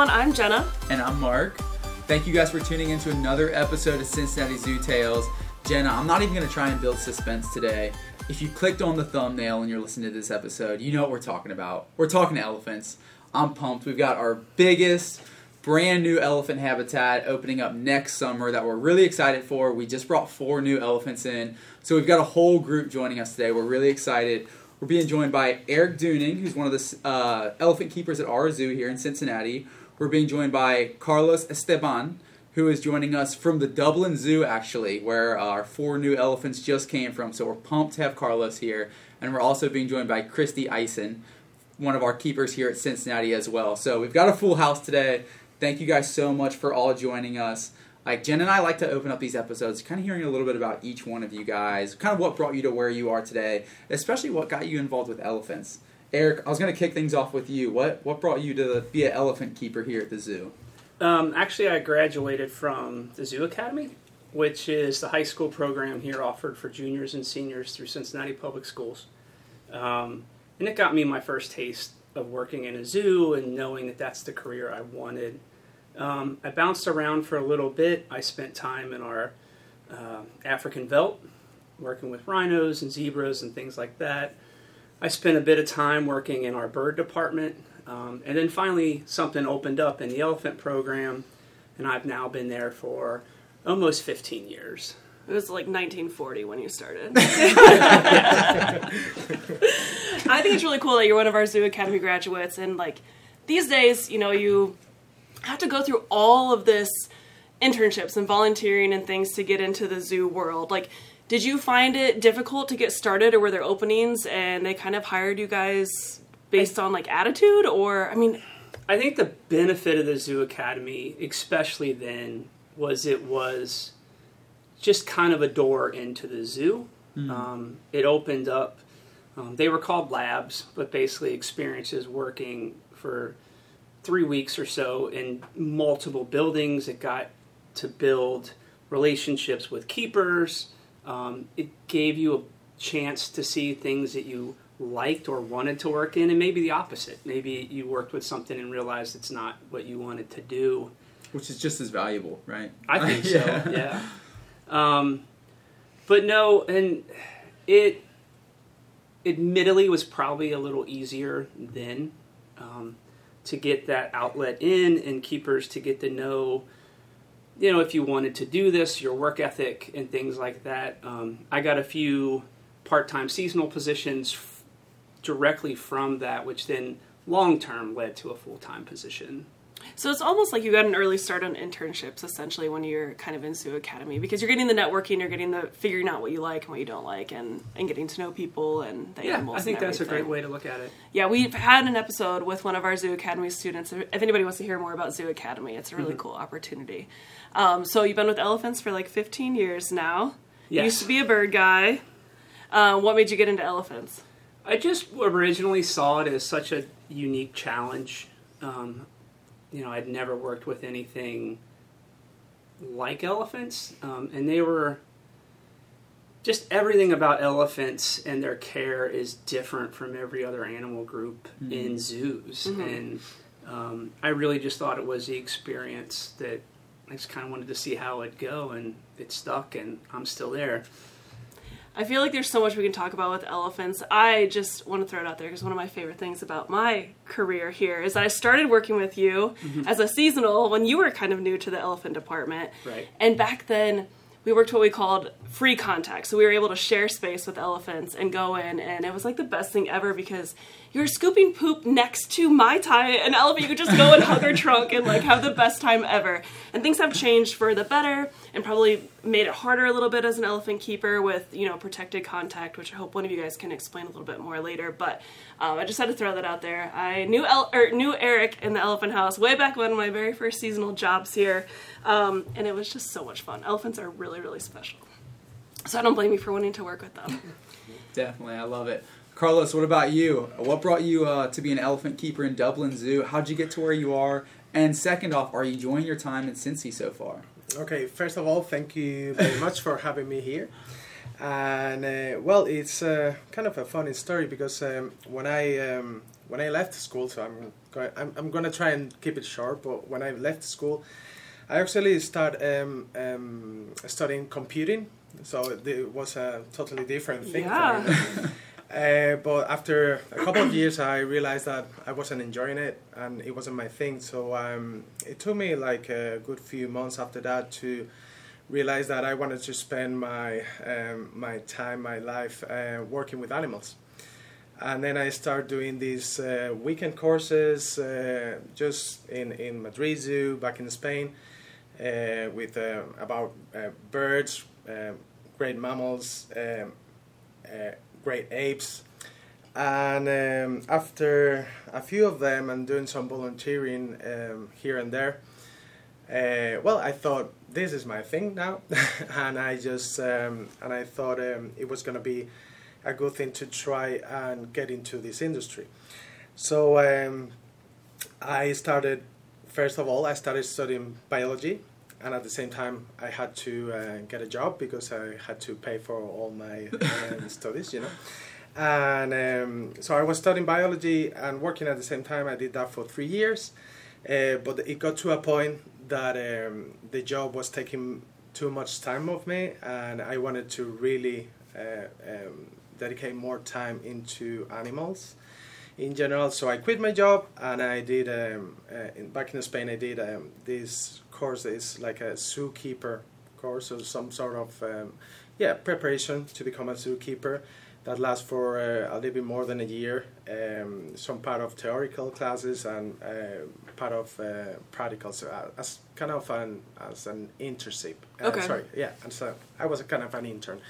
everyone. I'm Jenna. And I'm Mark. Thank you guys for tuning in to another episode of Cincinnati Zoo Tales. Jenna, I'm not even going to try and build suspense today. If you clicked on the thumbnail and you're listening to this episode, you know what we're talking about. We're talking to elephants. I'm pumped. We've got our biggest brand new elephant habitat opening up next summer that we're really excited for. We just brought four new elephants in. So we've got a whole group joining us today. We're really excited. We're being joined by Eric Dooning, who's one of the uh, elephant keepers at our zoo here in Cincinnati. We're being joined by Carlos Esteban, who is joining us from the Dublin Zoo, actually, where our four new elephants just came from. So we're pumped to have Carlos here. And we're also being joined by Christy Eisen, one of our keepers here at Cincinnati as well. So we've got a full house today. Thank you guys so much for all joining us. Like Jen and I like to open up these episodes, kind of hearing a little bit about each one of you guys, kind of what brought you to where you are today, especially what got you involved with elephants. Eric, I was going to kick things off with you. What what brought you to be an elephant keeper here at the zoo? Um, actually, I graduated from the Zoo Academy, which is the high school program here offered for juniors and seniors through Cincinnati Public Schools. Um, and it got me my first taste of working in a zoo and knowing that that's the career I wanted. Um, I bounced around for a little bit. I spent time in our uh, African veldt, working with rhinos and zebras and things like that. I spent a bit of time working in our bird department, um, and then finally something opened up in the elephant program, and I've now been there for almost 15 years. It was like 1940 when you started. I think it's really cool that you're one of our Zoo Academy graduates, and like these days, you know, you have to go through all of this internships and volunteering and things to get into the zoo world. Like, did you find it difficult to get started, or were there openings and they kind of hired you guys based on like attitude, or I mean? I think the benefit of the Zoo Academy, especially then, was it was just kind of a door into the zoo. Mm. Um, it opened up um, they were called labs, but basically experiences working for three weeks or so in multiple buildings. It got to build relationships with keepers. Um, it gave you a chance to see things that you liked or wanted to work in, and maybe the opposite. Maybe you worked with something and realized it's not what you wanted to do. Which is just as valuable, right? I think yeah. so, yeah. Um, but no, and it admittedly was probably a little easier then um, to get that outlet in and keepers to get to know you know if you wanted to do this your work ethic and things like that um, i got a few part-time seasonal positions f- directly from that which then long term led to a full-time position so it's almost like you got an early start on internships essentially when you're kind of in Zoo Academy because you're getting the networking, you're getting the figuring out what you like and what you don't like, and and getting to know people and the yeah, animals. I think that's a great way to look at it. Yeah, we've had an episode with one of our Zoo Academy students. If anybody wants to hear more about Zoo Academy, it's a really mm-hmm. cool opportunity. Um, so you've been with elephants for like 15 years now. Yes. You used to be a bird guy. Uh, what made you get into elephants? I just originally saw it as such a unique challenge. Um, you know, I'd never worked with anything like elephants, um, and they were just everything about elephants and their care is different from every other animal group mm-hmm. in zoos, mm-hmm. and um, I really just thought it was the experience that I just kind of wanted to see how it'd go, and it stuck, and I'm still there. I feel like there's so much we can talk about with elephants. I just want to throw it out there because one of my favorite things about my career here is that I started working with you mm-hmm. as a seasonal when you were kind of new to the elephant department. Right. And back then, we worked what we called free contact. So we were able to share space with elephants and go in, and it was like the best thing ever because you're scooping poop next to Mai Tai and elephant. You could just go and hug her trunk and like have the best time ever. And things have changed for the better, and probably made it harder a little bit as an elephant keeper with you know protected contact, which I hope one of you guys can explain a little bit more later. But um, I just had to throw that out there. I knew El- or knew Eric in the Elephant House way back when my very first seasonal jobs here, um, and it was just so much fun. Elephants are really really special, so I don't blame you for wanting to work with them. Definitely, I love it. Carlos, what about you? What brought you uh, to be an elephant keeper in Dublin Zoo? How'd you get to where you are? And second off, are you enjoying your time in Cincy so far? Okay, first of all, thank you very much for having me here. And uh, well, it's uh, kind of a funny story because um, when I um, when I left school, so I'm go- I'm, I'm gonna try and keep it short. But when I left school, I actually started um, um, studying computing. So it was a totally different thing Yeah. Uh, but after a couple of years, I realized that I wasn't enjoying it and it wasn't my thing. So um, it took me like a good few months after that to realize that I wanted to spend my um, my time, my life uh, working with animals. And then I started doing these uh, weekend courses uh, just in, in Madrid Zoo back in Spain uh, with uh, about birds, great mammals, um, great apes. And um, after a few of them and doing some volunteering um, here and there, uh, well, I thought this is my thing now, and I just um, and I thought um, it was going to be a good thing to try and get into this industry. So um, I started. First of all, I started studying biology, and at the same time, I had to uh, get a job because I had to pay for all my studies, you know. And um, so I was studying biology and working at the same time. I did that for three years, uh, but it got to a point that um, the job was taking too much time of me, and I wanted to really uh, um, dedicate more time into animals in general. So I quit my job and I did um, uh, in, back in Spain. I did um, this course. It's like a zookeeper course, or some sort of um, yeah preparation to become a zookeeper. That lasts for uh, a little bit more than a year. Um, some part of theoretical classes and uh, part of uh, practical. So uh, as kind of an as an internship. Uh, Okay. Sorry, yeah. And so I was a kind of an intern.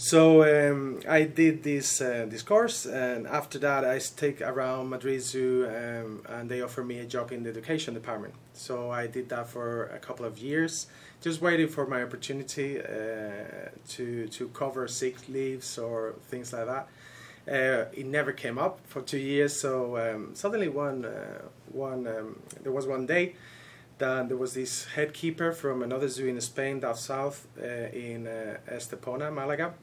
So um, I did this uh, this course, and after that I stick around Madrid Zoo, um, and they offered me a job in the education department. So I did that for a couple of years, just waiting for my opportunity uh, to to cover sick leaves or things like that. Uh, it never came up for two years. So um, suddenly one uh, one um, there was one day that there was this head keeper from another zoo in Spain, down south uh, in uh, Estepona, Malaga.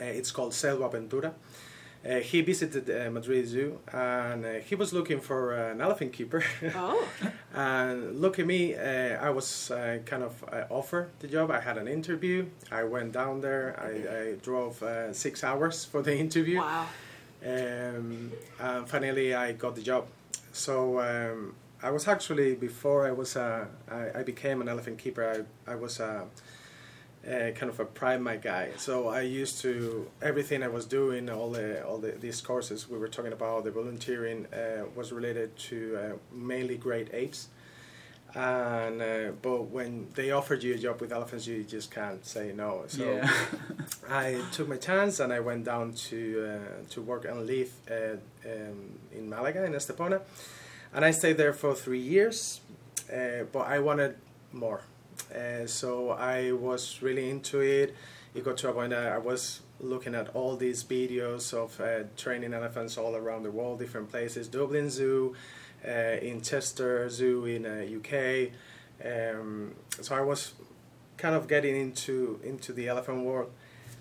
Uh, it's called Selwo Aventura. Uh, he visited uh, Madrid Zoo and uh, he was looking for an elephant keeper. Oh, and look at me, uh, I was uh, kind of uh, offered the job. I had an interview. I went down there. I, I drove uh, six hours for the interview. wow. Um, and finally, I got the job. So um, I was actually before I was uh, I, I became an elephant keeper. I, I was a kind of a primate guy. So I used to everything I was doing, all the all the, these courses we were talking about, the volunteering uh, was related to uh, mainly great apes. And uh, but when they offered you a job with elephants, you just can't say no. So yeah. I took my chance and I went down to uh, to work and live uh, um, in Malaga in Estepona, and I stayed there for three years. Uh, but I wanted more, uh, so I was really into it. It got to a point that I was looking at all these videos of uh, training elephants all around the world, different places, Dublin Zoo, uh, in Chester Zoo in uh, UK. Um, so I was kind of getting into into the elephant world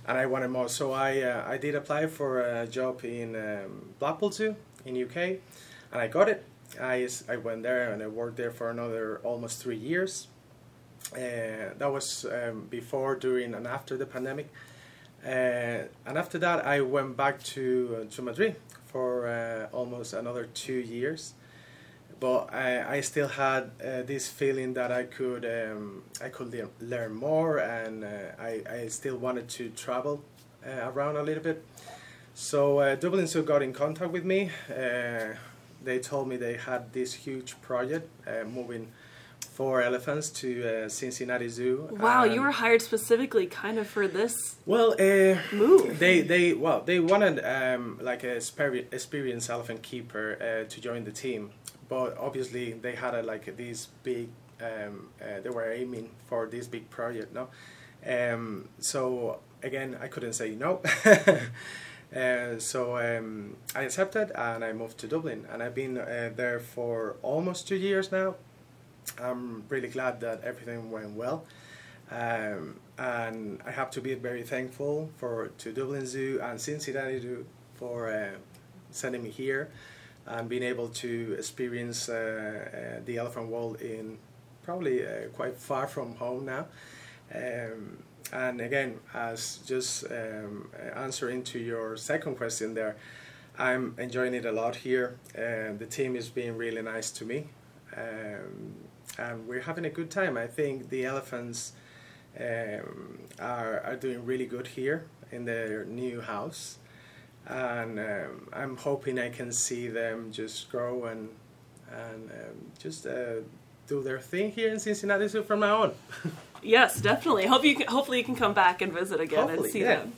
and I wanted more. So I uh, I did apply for a job in um, Blackpool Zoo in UK, and I got it. I I went there and I worked there for another almost three years. Uh, that was um, before, during, and after the pandemic. Uh, and after that, I went back to uh, to Madrid for almost another two years. But I, I still had uh, this feeling that I could um, I could le- learn more, and uh, I, I still wanted to travel uh, around a little bit. So Dublin Zoo got in contact with me. They told me they had this huge project moving four elephants to uh, Cincinnati Zoo. Wow, you were hired specifically kind of for this well. Uh, move. they they well they wanted um, like a experienced elephant keeper uh, to join the team, but obviously they had a, like this big. Um, uh, they were aiming for this big project, no. Um, so again, I couldn't say no. uh, so um, I accepted and I moved to Dublin, and I've been uh, there for almost two years now. I'm really glad that everything went well. Um, and I have to be very thankful for to Dublin Zoo and Cincinnati Zoo for uh, sending me here and being able to experience uh, uh, the elephant world in probably uh, quite far from home now. Um, and again, as just um, answering to your second question there, I'm enjoying it a lot here. and the team is being really nice to me. Um, and we're having a good time. I think the elephants um, are, are doing really good here in their new house. And um, I'm hoping I can see them just grow and, and um, just uh, do their thing here in Cincinnati Zoo from now on. Yes, definitely. Hope you can, hopefully you can come back and visit again Hopefully, and see yeah. them.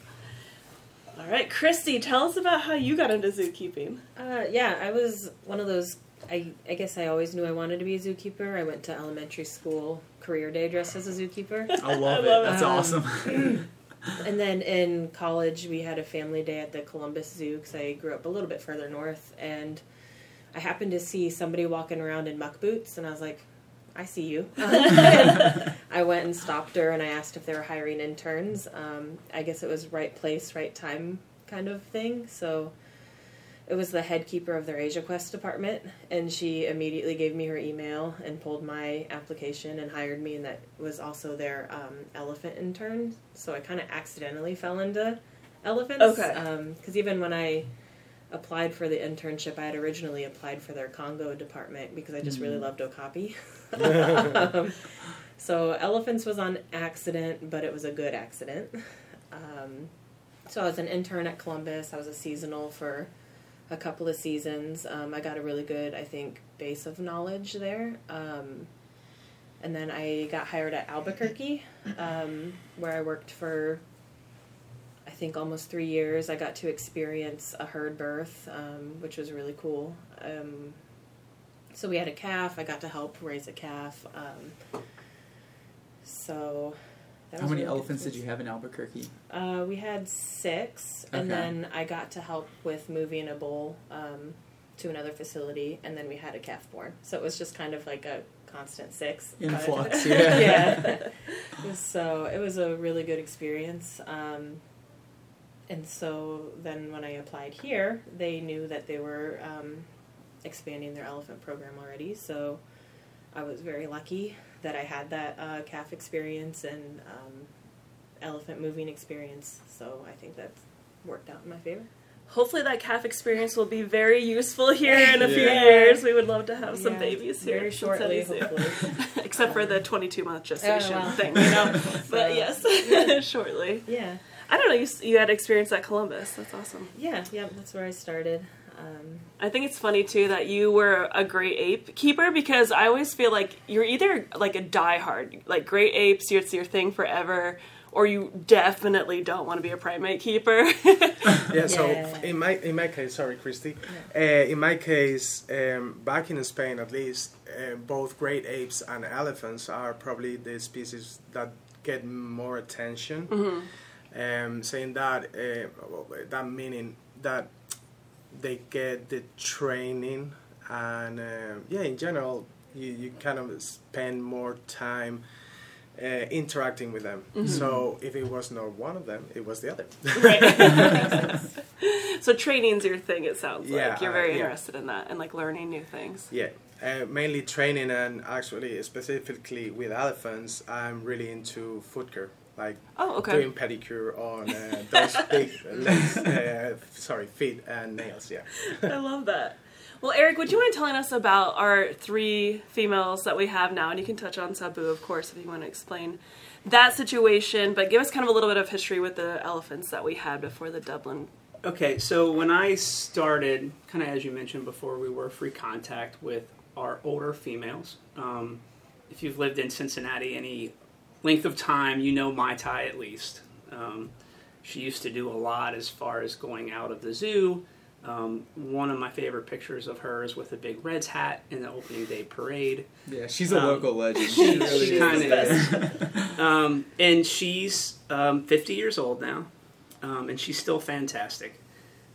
All right, Christy, tell us about how you got into zookeeping. Uh, yeah, I was one of those. I, I guess I always knew I wanted to be a zookeeper. I went to elementary school career day dressed as a zookeeper. I love it. love it. That's Um, awesome. and then in college, we had a family day at the Columbus Zoo because I grew up a little bit further north. And I happened to see somebody walking around in muck boots, and I was like, I see you. I went and stopped her and I asked if they were hiring interns. Um, I guess it was right place, right time kind of thing. So it was the head keeper of their Asia Quest department, and she immediately gave me her email and pulled my application and hired me, and that was also their um, elephant intern. So I kind of accidentally fell into elephants. Okay. Because even when I applied for the internship, I had originally applied for their Congo department because I just really loved Okapi. um, so elephants was on accident, but it was a good accident. Um, so I was an intern at Columbus. I was a seasonal for a couple of seasons. Um, I got a really good, I think, base of knowledge there. Um, and then I got hired at Albuquerque, um, where I worked for, I think, almost three years. I got to experience a herd birth, um, which was really cool. Um, so we had a calf. I got to help raise a calf. Um, so. That How many really elephants did you have in Albuquerque? Uh, we had six, and then I got to help with moving a bull um, to another facility, and then we had a calf born. So it was just kind of like a constant six. Influx, yeah. yeah. So it was a really good experience. Um, and so then when I applied here, they knew that they were um, expanding their elephant program already. So I was very lucky that I had that uh, calf experience and um, elephant moving experience. So I think that worked out in my favor. Hopefully, that calf experience will be very useful here in a few years. We would love to have some Yeah, babies here very shortly, hopefully. except for the 22 month gestation Oh, wow. thing, you know. but So- yes, shortly. yeah, I don't know. You, you had experience at Columbus. That's awesome. yeah, yeah. That's where I started. Um, I think it's funny too that you were a great ape keeper because I always feel like you're either like a diehard, like great apes, it's your thing forever, or you definitely don't want to be a primate keeper. Yeah, so Yeah. in my in my case, sorry, Christy. Uh, in my case, um, back in Spain at least, uh, both great apes and elephants are probably the species that get more attention. Um, saying that, uh, that meaning that they get the training and uh, yeah, in general, you, you kind of spend more time. Uh, interacting with them. So if it was not one of them, it was the other. right. so training's your thing. It sounds Yeah, like you're uh, very yeah. interested in that and like learning new things. Yeah, uh, mainly training and actually specifically with elephants, I'm really into foot care, like Oh, okay. doing pedicure on uh, those big legs, uh, sorry, feet and nails. Yeah. I love that. Well, Eric, would you mind telling us about our three females that we have now? And you can touch on Sabu, of course, if you want to explain that situation, but give us kind of a little bit of history with the elephants that we had before the Dublin. Okay, so when I started, kind of as you mentioned before, we were free contact with our older females. Um, if you've lived in Cincinnati any length of time, you know Mai Tai at least. Um, she used to do a lot as far as going out of the zoo. Um, one of my favorite pictures of her is with a big Reds hat in the opening day parade. Yeah, she's a Um, local legend. She really she is. kinda is. Um, and she's um, 50 years old now, um, and she's still fantastic.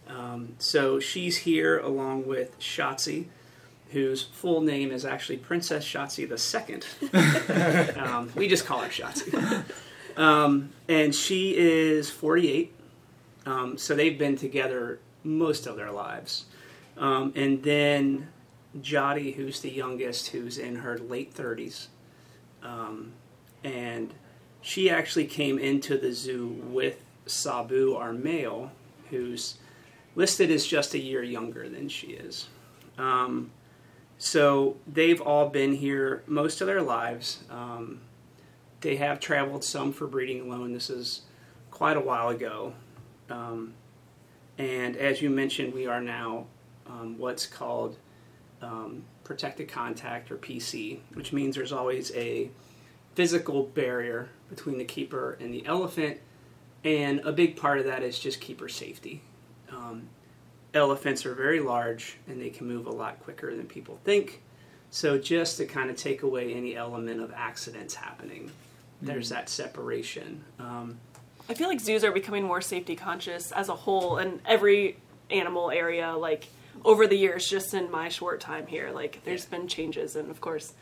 Um, so she's here along with Shotzi, whose full name is actually Princess Shotzi II. um, we just call her Shotzi. Um, and she is 48. Um, so they've been together most of their lives. Um, and then Jati, who's the youngest, who's in her late 30s. Um, and she actually came into the zoo with Sabu, our male, who's listed as just a year younger than she is. Um, so they've all been here most of their lives. Um, they have traveled some for breeding alone. This is quite a while ago. Um, and as you mentioned, we are now um, what's called um, protected contact or PC, which means there's always a physical barrier between the keeper and the elephant. And a big part of that is just keeper safety. Elephants are very large and they can move a lot quicker than people think. So, just to kind of take away any element of accidents happening, there's that separation. Um, I feel like zoos are becoming more safety conscious as a whole in every animal area. Like over the years, just in my short time here, like there's been changes, and of course,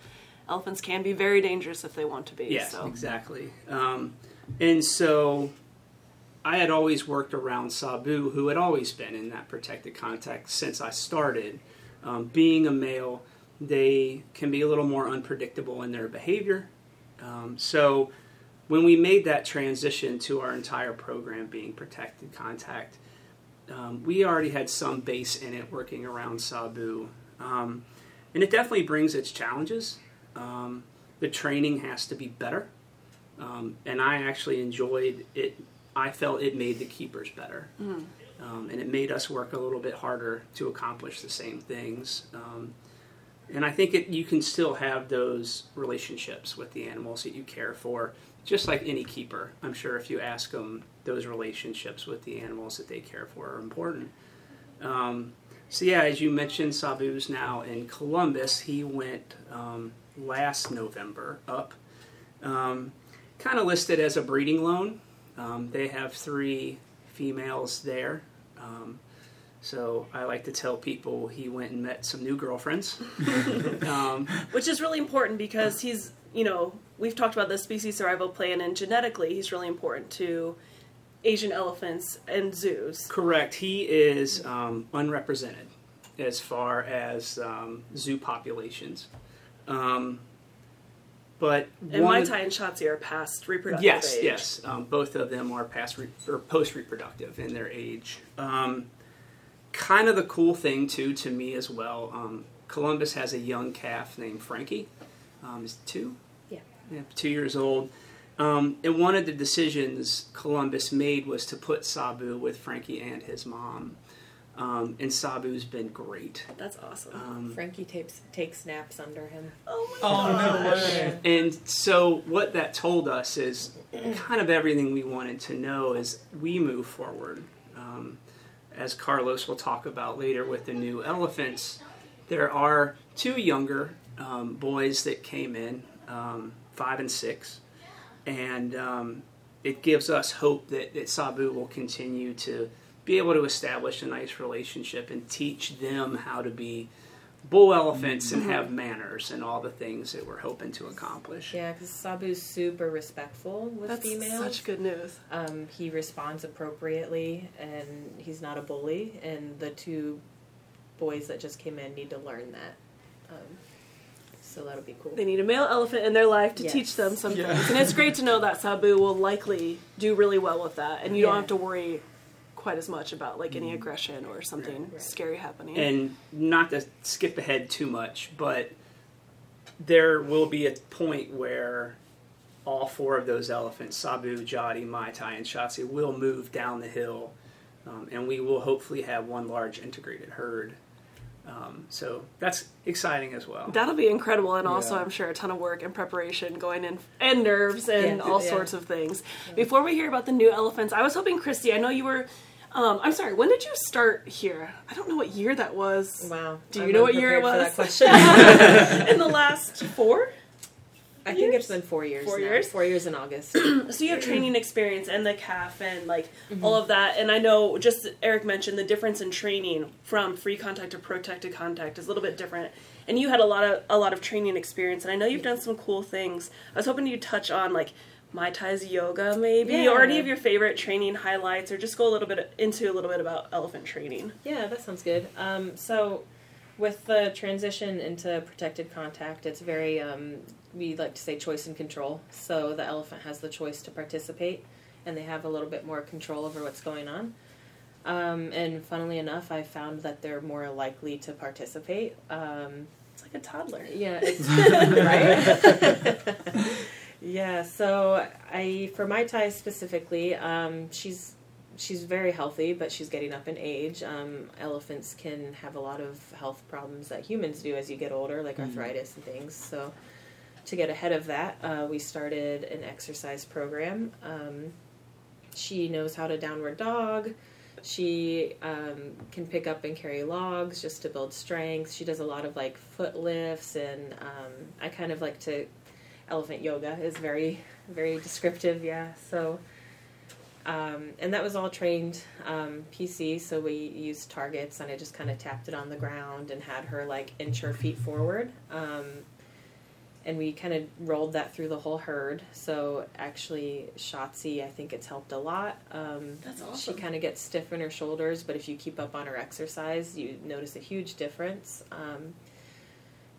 elephants can be very dangerous if they want to be. Yes, so. exactly. Um, and so I had always worked around Sabu, who had always been in that protected contact since I started. Um, being a male, they can be a little more unpredictable in their behavior. Um, so when we made that transition to our entire program being protected contact, um, we already had some base in it working around Sabu. Um, and it definitely brings its challenges. Um, the training has to be better. Um, and I actually enjoyed it. I felt it made the keepers better. Um, and it made us work a little bit harder to accomplish the same things. Um, and I think it, you can still have those relationships with the animals that you care for, just like any keeper. I'm sure if you ask them, those relationships with the animals that they care for are important. Um, so yeah, as you mentioned, Sabu's now in Columbus. He went um, last November up, um, kind of listed as a breeding loan. Um, they have three females there. Um, so I like to tell people he went and met some new girlfriends. um, which is really important because he's you know we've talked about the species survival plan and genetically he's really important to asian elephants and zoos correct. He is um, unrepresented as far as um, zoo populations. Um, but and one mai of- tai and shotzi are past reproductive Yes, age. yes. Um, both of them are past re- or post reproductive in their age. Um, kind of the cool thing too to me as well. Um, Columbus has a young calf named Frankie. Um, is two? Yeah. Yeah, two years old. Um, and one of the decisions Columbus made was to put Sabu with Frankie and his mom. Um, and Sabu's been great. that's awesome Um, Frankie takes takes naps under him. oh my Oh god no way! And so, what that told us is kind of everything we wanted to know as we move forward. Um, as Carlos will talk about later with the new elephants, there are two younger um, boys that came in, um, five and six, and um, it gives us hope that, that Sabu will continue to be able to establish a nice relationship and teach them how to be bull elephants and have manners and all the things that we're hoping to accomplish. Yeah, because Sabu's super respectful with that's females. such good news Um, he responds appropriately, and he's not a bully. And the two boys that just came in need to learn that. Um, so that'll be cool. they need a male elephant in their life to Yes. teach them some Yeah. things and it's great to know that sabu will likely do really well with that and you don't have to worry quite as much about like any aggression or something Right. scary happening And not to skip ahead too much, but there will be a point where all four of those elephants, Sabu, Jati, Mai Tai, and Shotzi, will move down the hill, um, and we will hopefully have one large integrated herd. Um, so that's exciting as well. That'll be incredible, and also Yeah. I'm sure a ton of work and preparation going in, and nerves and Yeah. all Yeah. sorts of things. Before we hear about the new elephants, I was hoping, Christy, I know you were. Um, I'm sorry. When did you start here? I don't know what year that was. Wow. Do you I'm know what year it was? that question. In the last four. I think it's been four years. Four now. years? Four years in August. So you have training experience and the calf and like all of that. And I know just Eric mentioned the difference in training from free contact to protected contact is a little bit different. And you had a lot of a lot of training experience, and I know you've done some cool things. I was hoping you'd touch on like Mai Tai's yoga, maybe, Yeah. or any of your favorite training highlights, or just go a little bit into a little bit about elephant training. Yeah, that sounds good. Um, so, with the transition into protected contact, it's very, um, we like to say choice and control. So, the elephant has the choice to participate, and they have a little bit more control over what's going on. Um, and funnily enough, I found that they're more likely to participate. Um, It's like a toddler. yeah, it's right. yeah, so I for Mai Tai specifically, um, she's she's very healthy, but she's getting up in age. Um, elephants can have a lot of health problems that humans do as you get older, like arthritis and things. So to get ahead of that, uh, we started an exercise program. Um, she knows how to downward dog. She um, can pick up and carry logs just to build strength. She does a lot of like foot lifts, and um, I kind of like to. Elephant yoga is very, very descriptive, yeah. So, um, and that was all trained um, PC, so we used targets, and I just kind of tapped it on the ground and had her like inch her feet forward. Um, and we kind of rolled that through the whole herd. So actually, Shotzi, I think it's helped a lot. Um, That's She kind of gets stiff in her shoulders, but if you keep up on her exercise, you notice a huge difference.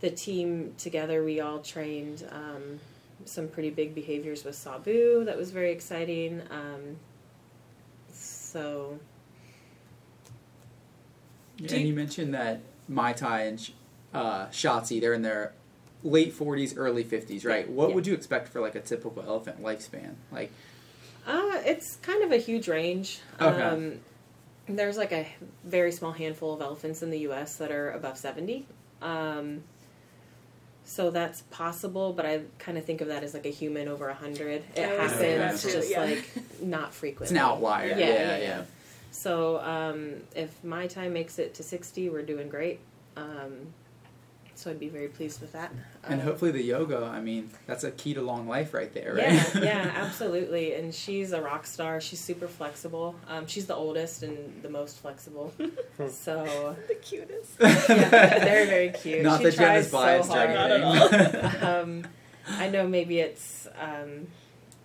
The team together, we all trained um, some pretty big behaviors with Sabu. That was very exciting. Um, so And you mentioned that Mai Tai and Sh- uh, Shotzi, they're in their late 40s, early 50s, right? What Yeah. would you expect for like a typical elephant lifespan? Like, Uh, it's kind of a huge range. Okay. Um, there's like a very small handful of elephants in the U.S. that are above 70. Um, so that's possible, but I kind of think of that as like a human over 100. It I happens, too, just yeah. like not frequently. it's an outlier. Yeah, Yeah, yeah, yeah. yeah. So um, if Mai Tai makes it to 60, we're doing great. Um, so I'd be very pleased with that. And Uh, hopefully the yoga, I mean, that's a key to long life right there, right? Yeah, yeah, absolutely. And she's a rock star. She's super flexible. Um, she's the oldest and the most flexible. so The cutest. yeah, very very cute. Not she that tries Jenna's biased so or hard. Not at anything. um, I know maybe it's um,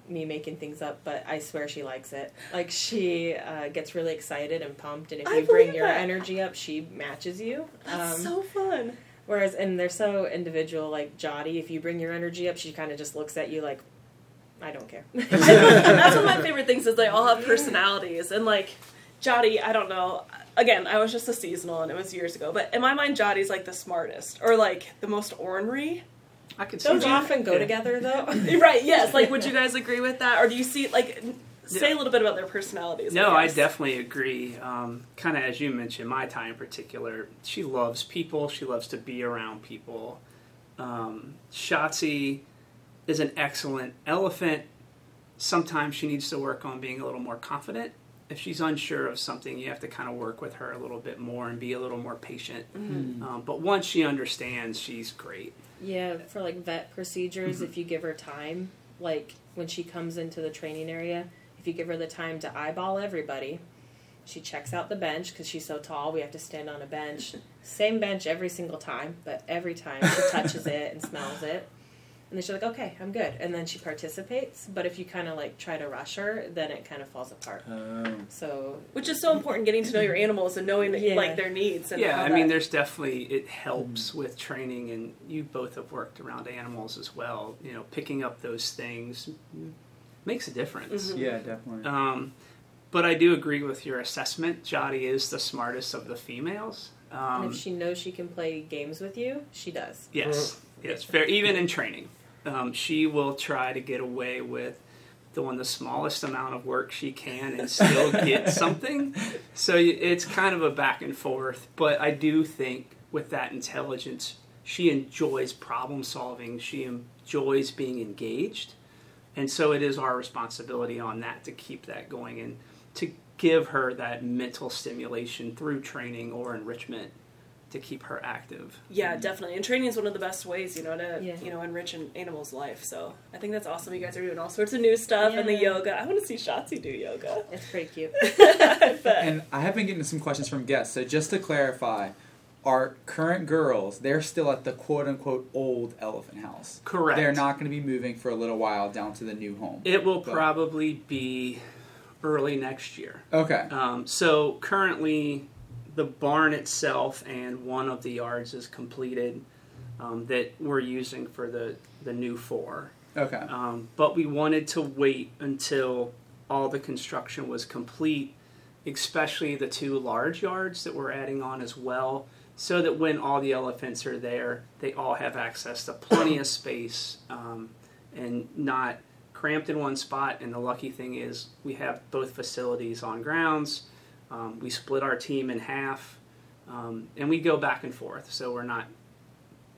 me making things up, but I swear she likes it. Like she uh, gets really excited and pumped, and if I you bring your that. energy up, she matches you. That's Um, so fun. Whereas, and they're so individual. Like Jati, if you bring your energy up, she kind of just looks at you like, I don't care. That's one of my favorite things is they all have personalities and like Jati, I don't know. Again, I was just a seasonal and it was years ago, but in my mind, Jati's like the smartest or like the most ornery. I could see Those often go Yeah. together, though. right? Yes. Like, would you guys agree with that, or do you see like say a little bit about their personalities? No, I guess. definitely agree. Um, kind of as you mentioned, Mai Tai in particular, she loves people. She loves to be around people. Um, Shotzi is an excellent elephant. Sometimes she needs to work on being a little more confident. If she's unsure of something, you have to kind of work with her a little bit more and be a little more patient. Um, but once she understands, she's great. Yeah, for like vet procedures, if you give her time, like when she comes into the training area, if you give her the time to eyeball everybody, she checks out the bench because she's so tall. We have to stand on a bench, same bench every single time, but every time she touches it and smells it. And then she's like, okay, I'm good. And then she participates. But if you kind of like try to rush her, then it kind of falls apart. Oh. So, Which is so important, getting to know your animals and knowing Yeah. like their needs. And yeah, how I mean, there's definitely it helps with training, and you both have worked around animals as well. You know, picking up those things makes a difference. Mhm. Yeah, definitely. Um, but I do agree with your assessment. Jati is the smartest of the females. and Um, if she knows she can play games with you, she does. yes, yes, fair. Even in training, um, she will try to get away with doing the smallest amount of work she can and still get something. So it's kind of a back and forth. But I do think with that intelligence, she enjoys problem solving. She enjoys being engaged. And so it is our responsibility on that to keep that going and to give her that mental stimulation through training or enrichment to keep her active. Yeah, definitely. And training is one of the best ways, you know, to Yeah. you know enrich an animal's life. So I think that's awesome. You guys are doing all sorts of new stuff and the yoga. I want to see Shotzi do yoga. It's pretty cute. I. And I have been getting some questions from guests. So just to clarify, our current girls, they're still at the quote unquote old elephant house. Correct. They're not going to be moving for a little while down to the new home. It will But- probably be early next year. Okay. Um, so currently, the barn itself and one of the yards is completed um, that we're using for the the new four. Okay. Um, but we wanted to wait until all the construction was complete, especially the two large yards that we're adding on as well, so that when all the elephants are there, they all have access to plenty of space um, and not cramped in one spot. And the lucky thing is, we have both facilities on grounds. Um, we split our team in half, um, and we go back and forth, so we're not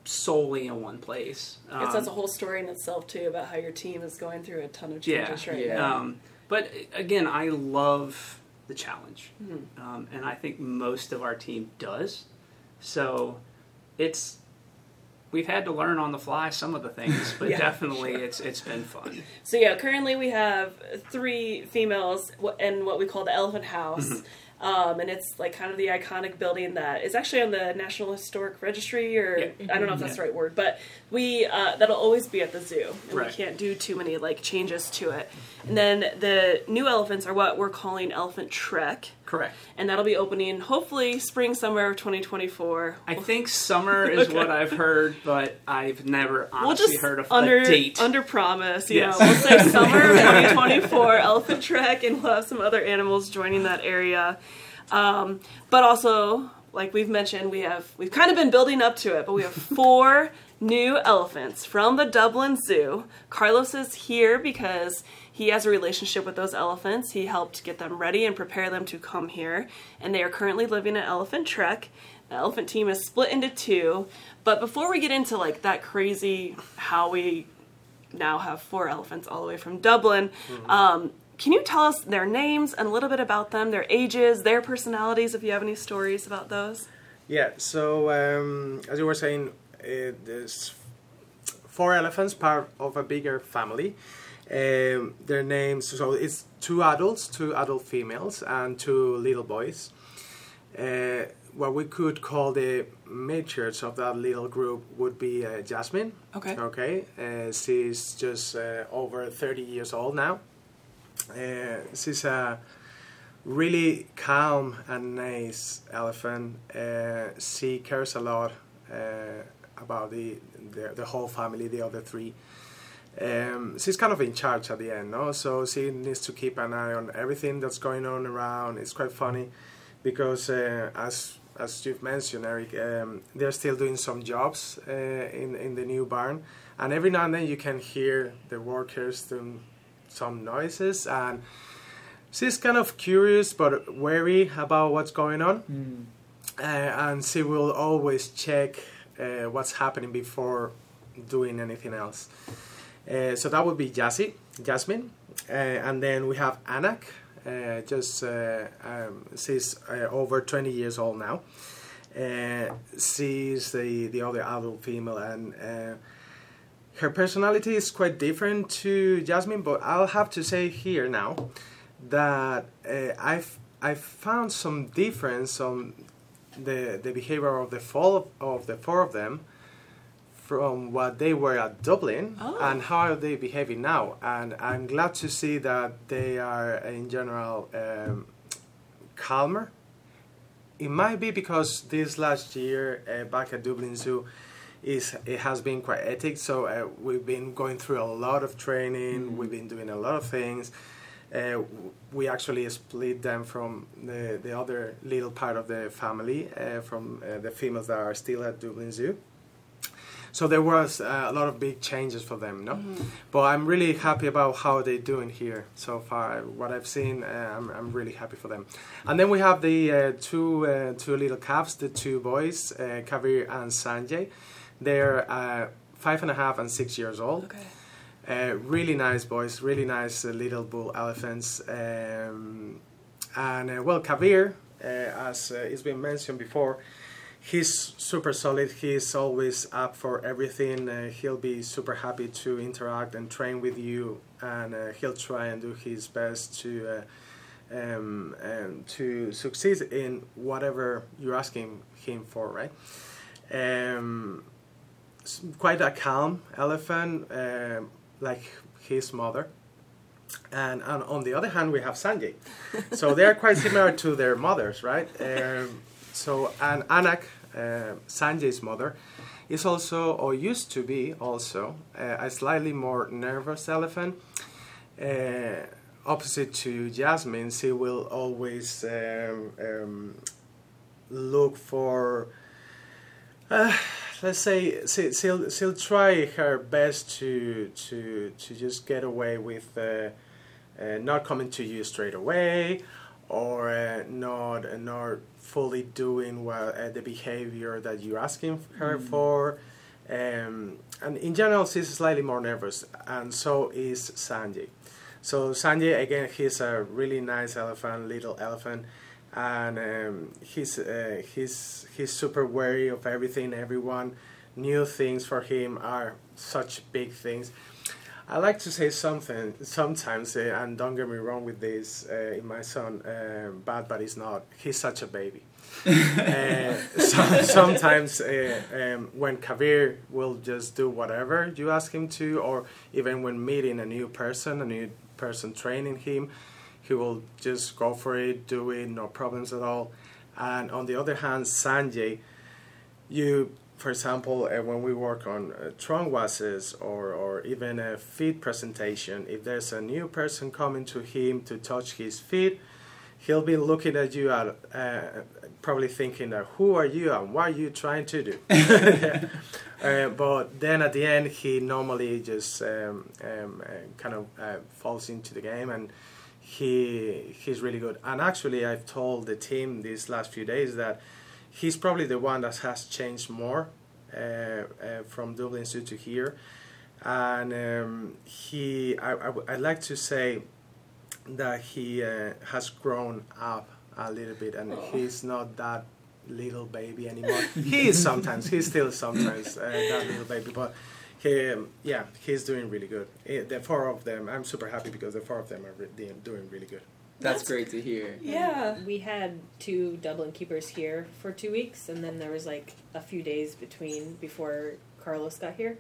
solely in one place. I guess Um, that's a whole story in itself too about how your team is going through a ton of Yeah, changes right yeah. now. Um, but again, I love the challenge, Mhm. um, and I think most of our team does. So it's we've had to learn on the fly some of the things, but Yeah, definitely it's it's been fun. So yeah, currently we have three females in what we call the Elephant House, Mm-hmm. Um, and it's like kind of the iconic building that is actually on the National Historic Registry, or Yeah. I don't know if that's Yeah. the right word, but we uh, that'll always be at the zoo, and Right. we can't do too many like changes to it. And then the new elephants are what we're calling Elephant Trek, Correct. and that'll be opening hopefully spring summer of 2024. I think summer is Okay. what I've heard, but I've never honestly we'll heard of under a date. under promise. You Yes. know, we'll say summer of 2024 elephant trek, and we'll have some other animals joining that area. Um, but also, like we've mentioned, we have we've kind of been building up to it, but we have four new elephants from the Dublin Zoo. Carlos is here because he has a relationship with those elephants. He helped get them ready and prepare them to come here, and they are currently living at Elephant Trek. The elephant team is split into two. But before we get into like that crazy how we now have four elephants all the way from Dublin, um, can you tell us their names and a little bit about them, their ages, their personalities, if you have any stories about those? Yeah, so um, as you were saying, uh, there's four elephants, part of a bigger family. Um, their names, so it's two adults, two adult females, and two little boys. Uh, what we could call the matriarch of that little group would be uh, Jasmine. Okay. Okay, uh, she's just uh, over 30 years old now. Uh, she's a really calm and nice elephant. Uh, she cares a lot uh, about the, the the whole family, the other three. Um, she's kind of in charge at the end, no? So she needs to keep an eye on everything that's going on around. It's quite funny because, uh, as as you've mentioned, Eric, um, they're still doing some jobs uh, in in the new barn, and every now and then you can hear the workers doing some noises, and she's kind of curious but wary about what's going on, Hmm. uh, and she will always check uh, what's happening before doing anything else. Uh, so that would be Jassy, Jasmine, uh, and then we have Anak. Uh, just uh, um, she's uh, over 20 years old now. She's the the other adult female, and uh, her personality is quite different to Jasmine. But I'll have to say here now that uh, I've I've found some difference on the the behavior of the four of the four of them from what they were at Dublin Oh. and how are they behaving now. And I'm glad to see that they are in general um, calmer. It might be because this last year uh, back at Dublin Zoo is it has been quite hectic. So uh, we've been going through a lot of training. We've been doing a lot of things. Uh, we actually split them from the, the other little part of the family, uh, from uh, the females that are still at Dublin Zoo. So there was uh, a lot of big changes for them, no. But I'm really happy about how they're doing here so far. What I've seen, uh, I'm, I'm really happy for them. And then we have the uh, two uh, two little calves, the two boys, uh, Kabir and Sanjay. They're uh, five and a half and six years old. Okay. Uh, really nice boys, really nice uh, little bull elephants. Um, and uh, well, Kabir, uh, as uh, it's been mentioned before, he's super solid. He's always up for everything. Uh, he'll be super happy to interact and train with you, and uh, he'll try and do his best to uh, um, um, to succeed in whatever you're asking him for, right? Um, quite a calm elephant, um, like his mother. And, and on the other hand, we have Sanjay. So they are quite similar to their mothers, right? Um, so, and Anak, uh, Sanjay's mother, is also, or used to be also, uh, a slightly more nervous elephant. Uh, opposite to Jasmine, she will always um, um, look for, uh, let's say, she, she'll, she'll try her best to, to, to just get away with uh, uh, not coming to you straight away or uh, not, uh, not fully doing what, uh, the behavior that you're asking her for. Um, and in general, she's slightly more nervous, and so is Sanjay. So Sanjay, again, he's a really nice elephant, little elephant, and um, he's uh, he's he's super wary of everything, everyone. New things for him are such big things. I like to say something sometimes, uh, and don't get me wrong with this. Uh, my son, uh, bad, but he's not. He's such a baby. uh, so, sometimes uh, um, when Kabir will just do whatever you ask him to, or even when meeting a new person, a new person training him, he will just go for it, do it, no problems at all. And on the other hand, Sanjay, you, for example, uh, when we work on uh, or, or even a feet presentation, if there's a new person coming to him to touch his feet, he'll be looking at you at, uh, probably thinking that who are you and what are you trying to do uh, but then at the end he normally just um, um, uh, kind of uh, falls into the game and he he's really good. And actually i've told the team these last few days that he's probably the one that has changed more uh, uh, from dublin zoo to here. And um, he I, I, i'd like to say that he uh, has grown up a little bit and he's not that little baby anymore. he is sometimes, he's still sometimes uh, that little baby, but he, um, yeah, he's doing really good. Eh, the four of them, I'm super happy because the four of them are re- doing really good. That's, That's- great to hear. Yeah. We had two Dublin keepers here for two weeks, and then there was like a few days between before Carlos got here.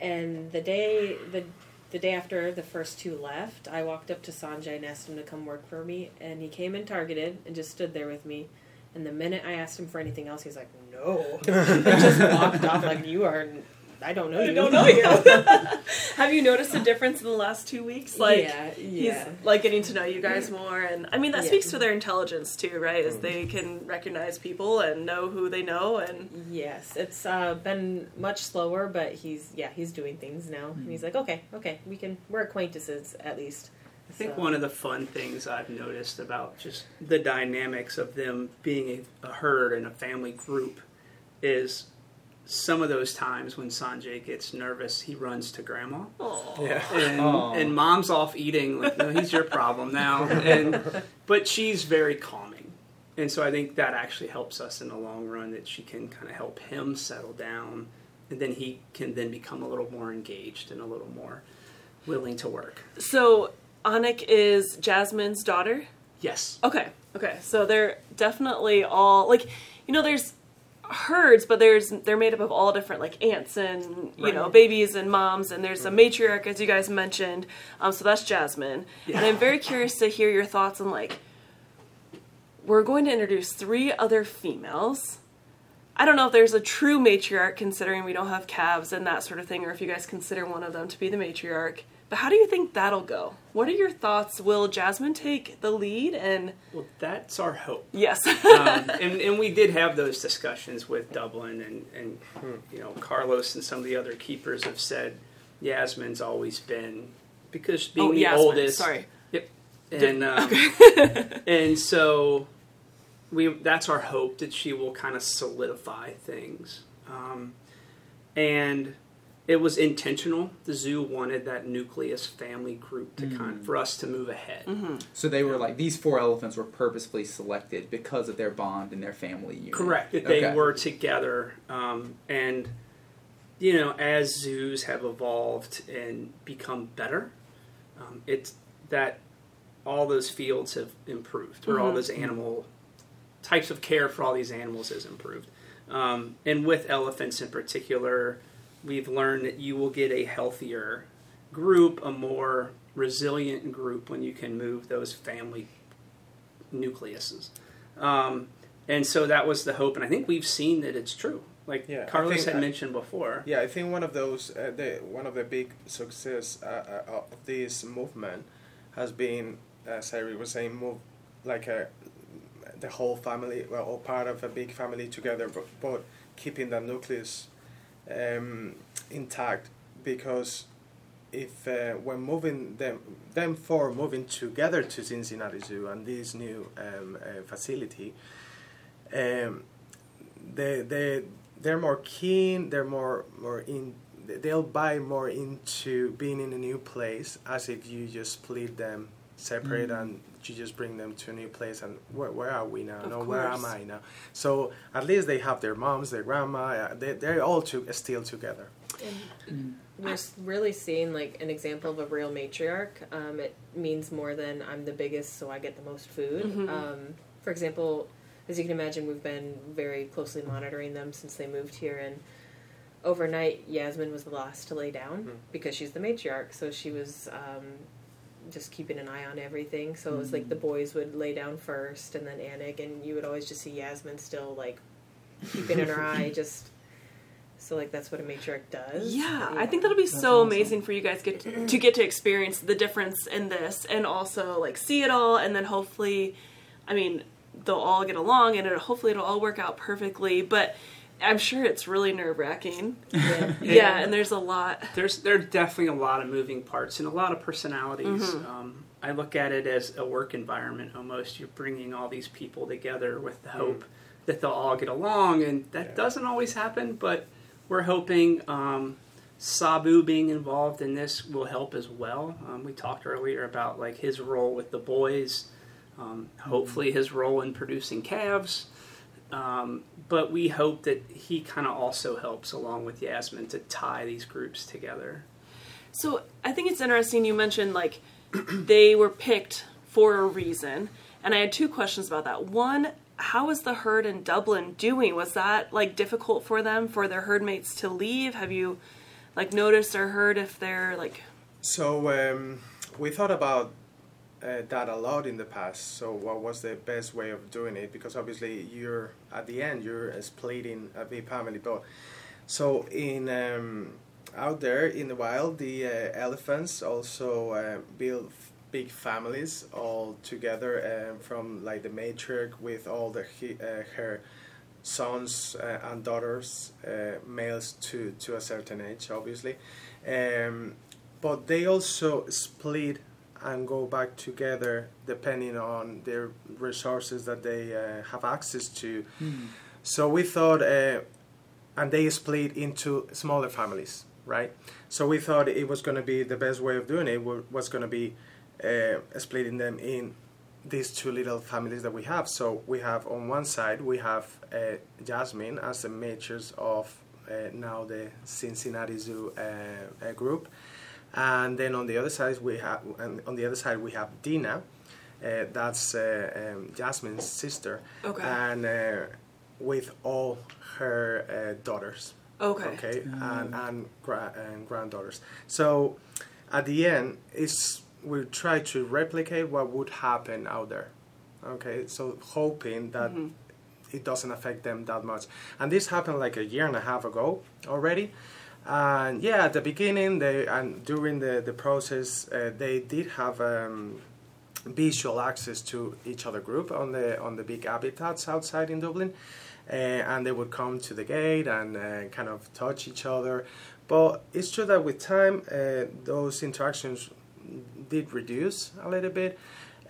And the day the the day after the first two left, I walked up to Sanjay and asked him to come work for me, and he came and targeted and just stood there with me. And the minute I asked him for anything else, he's like, "No," and just walked off like you are. I don't know I you. don't know you. Have you noticed a difference in the last two weeks? Like, yeah, yeah. he's like getting to know you guys more, and I mean that Yeah. speaks to their intelligence too, right? As they can recognize people and know who they know, and Yes, it's uh, been much slower, but he's yeah he's doing things now, and Mm-hmm. he's like, okay, okay, we can we're acquaintances at least. I think So- one of the fun things I've noticed about just the dynamics of them being a, a herd and a family group is some of those times when Sanjay gets nervous, he runs to grandma. oh, Yeah. And, Aw. and mom's off eating like no he's your problem now and but she's very calming and so i think that actually helps us in the long run that she can kind of help him settle down and then he can then become a little more engaged and a little more willing to work So Anak is Jasmine's daughter. yes Okay, okay. So they're definitely all like, you know, there's herds, but there's they're made up of all different like ants and you Right. know babies and moms, and there's a matriarch as you guys mentioned. Um, so that's Jasmine, and I'm very curious to hear your thoughts on like. We're going to introduce three other females. I don't know if there's a true matriarch, considering we don't have calves and that sort of thing, or if you guys consider one of them to be the matriarch. But how do you think that'll go? What are your thoughts? Will Jasmine take the lead? And well that's our hope yes, um, and, and we did have those discussions with Dublin, and, and you know Carlos and some of the other keepers have said Yasmin's always been because being oh the Yasmin, oldest. Sorry. Yep. and um, and so we that's our hope that she will kind of solidify things um, and it was intentional. The zoo wanted that nucleus family group to kind for us to move ahead. So they were like these four elephants were purposefully selected because of their bond and their family unit. correct that they were together um, and you know as zoos have evolved and become better um, it's that all those fields have improved, or all those animal types of care for all these animals has improved. Um, and with elephants in particular, we've learned that you will get a healthier group, a more resilient group when you can move those family nucleuses. Um, and so that was the hope, and I think we've seen that it's true. Like Yeah, Carlos think had I- mentioned before. Yeah, I think one of those, uh, the one of the big success uh, uh, of this movement has been, as Eric was saying, move like a the whole family, well, all part of a big family together, but, but keeping the nucleus um, intact because if uh, when moving them them four moving together to Cincinnati Zoo and this new um, uh, facility, um, they they they're more keen. They're more more in. They'll buy more into being in a new place as if you just split them separate Mm. and you just bring them to a new place and where, where are we now? Of no, where am. I now? So at least they have their moms, their grandma. uh, They they're all to, still together. And we're really seeing like an example of a real matriarch. Um, it means more than I'm the biggest, so I get the most food. Mhm. Um, for example, as you can imagine, we've been very closely monitoring them since they moved here, and overnight, Yasmin was the last to lay down Mhm. because she's the matriarch. So she was um, just keeping an eye on everything. So it was like the mm. boys would lay down first, and then Anak, and you would always just see Yasmin still like keeping in her eye, just. So like that's what a matriarch does. Yeah, I think that'll be That's so awesome. amazing for you guys get to, to get to experience the difference in this, and also like see it all, and then hopefully, I mean, they'll all get along, and it'll, hopefully it'll all work out perfectly. But I'm sure it's really nerve wracking. Yeah. Yeah, and there's a lot. there's there are definitely a lot of moving parts and a lot of personalities. Mhm. Um, I look at it as a work environment almost. You're bringing all these people together with the hope that they'll all get along, and that Yeah. doesn't always happen. But we're hoping um, Sabu being involved in this will help as well. Um, we talked earlier about like his role with the boys. Um, hopefully, his role in producing calves. Um, but we hope that he kind of also helps along with Yasmin to tie these groups together. So I think it's interesting you mentioned like they were picked for a reason, and I had two questions about that. One, how is the herd in Dublin doing? Was that like difficult for them for their herd mates to leave? Have you like noticed or heard if they're like So um, we thought about uh, that a lot in the past. So what was the best way of doing it? Because obviously you're at the end you're splitting a big family. But so in um, out there in the wild, the uh, elephants also uh, build big families all together um, from like the matriarch with all the he, uh, her sons uh, and daughters, uh, males to to a certain age, obviously. Um, but they also split and go back together depending on their resources that they uh, have access to. So we thought, uh, and they split into smaller families, right? So we thought it was going to be the best way of doing it was going to be uh, splitting them in these two little families that we have. So we have on one side we have uh, Jasmine as the matriarch of uh, now the Cincinnati Zoo group, and then on the other side we have and on the other side we have Dina, uh, that's uh, um, Jasmine's sister, Okay. and uh, with all her uh, daughters okay? okay, and and, gra- and granddaughters. So at the end, it's we try to replicate what would happen out there. Okay, so hoping that Mhm. it doesn't affect them that much. And this happened like a year and a half ago already. And yeah, at the beginning, they and during the the process, uh, they did have. Um, visual access to each other group on the on the big habitats outside in Dublin, uh, and they would come to the gate and uh, kind of touch each other. But it's true that with time, uh, those interactions did reduce a little bit,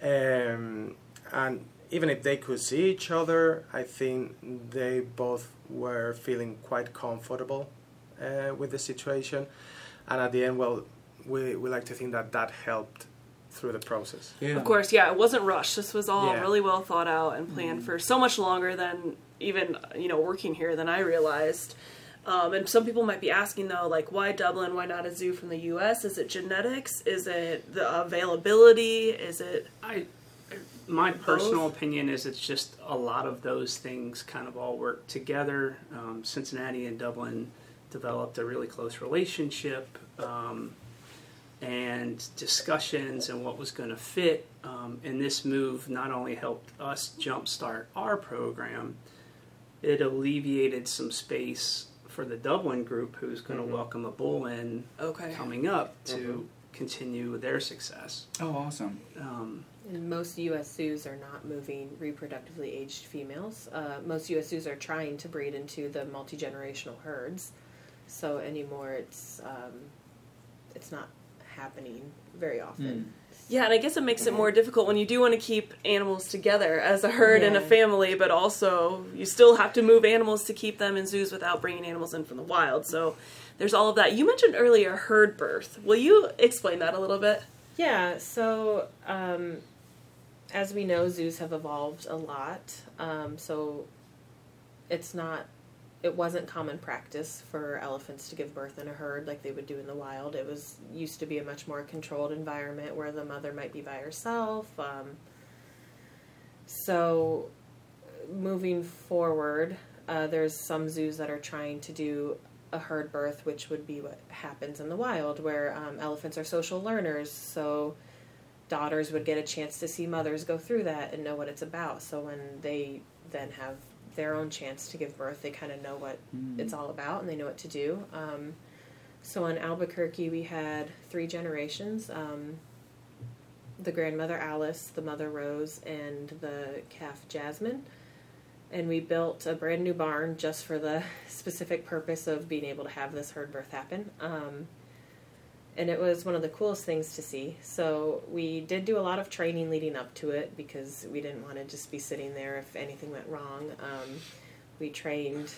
um, and even if they could see each other, I think they both were feeling quite comfortable uh, with the situation, and at the end, well, we we like to think that that helped through the process. Yeah. Of course, yeah, it wasn't rushed. This was all Yeah. really well thought out and planned for so much longer than even you know working here than I realized. Um, and some people might be asking though, like, why Dublin? Why not a zoo from the U.S.? Is it genetics? Is it the availability? Is it I, my personal opinion is it's just a lot of those things kind of all work together. Um, Cincinnati and Dublin developed a really close relationship, um, and discussions and what was going to fit. Um, and this move not only helped us jumpstart our program, it alleviated some space for the Dublin group, who's going to welcome a bull in okay? coming up to continue their success. Oh, awesome. Um, And most U.S. zoos are not moving reproductively aged females. Uh, most U.S. zoos are trying to breed into the multi generational herds. So anymore, it's um, it's not happening very often. Yeah, and I guess it makes it more difficult when you do want to keep animals together as a herd and a family, but also you still have to move animals to keep them in zoos without bringing animals in from the wild. So there's all of that. You mentioned earlier herd birth. Will you explain that a little bit? Yeah, so um, as we know, zoos have evolved a lot. Um, so it's not, it wasn't common practice for elephants to give birth in a herd like they would do in the wild. It was used to be a much more controlled environment where the mother might be by herself. Um, so moving forward, uh, there's some zoos that are trying to do a herd birth, which would be what happens in the wild, where um, elephants are social learners. So daughters would get a chance to see mothers go through that and know what it's about. So when they then have their own chance to give birth, they kind of know what it's all about and they know what to do. Um, so in Albuquerque, we had three generations. Um, the grandmother Alice, the mother Rose, and the calf Jasmine and we built a brand new barn just for the specific purpose of being able to have this herd birth happen. Um, and it was one of the coolest things to see. So we did do a lot of training leading up to it because we didn't want to just be sitting there if anything went wrong. Um, we trained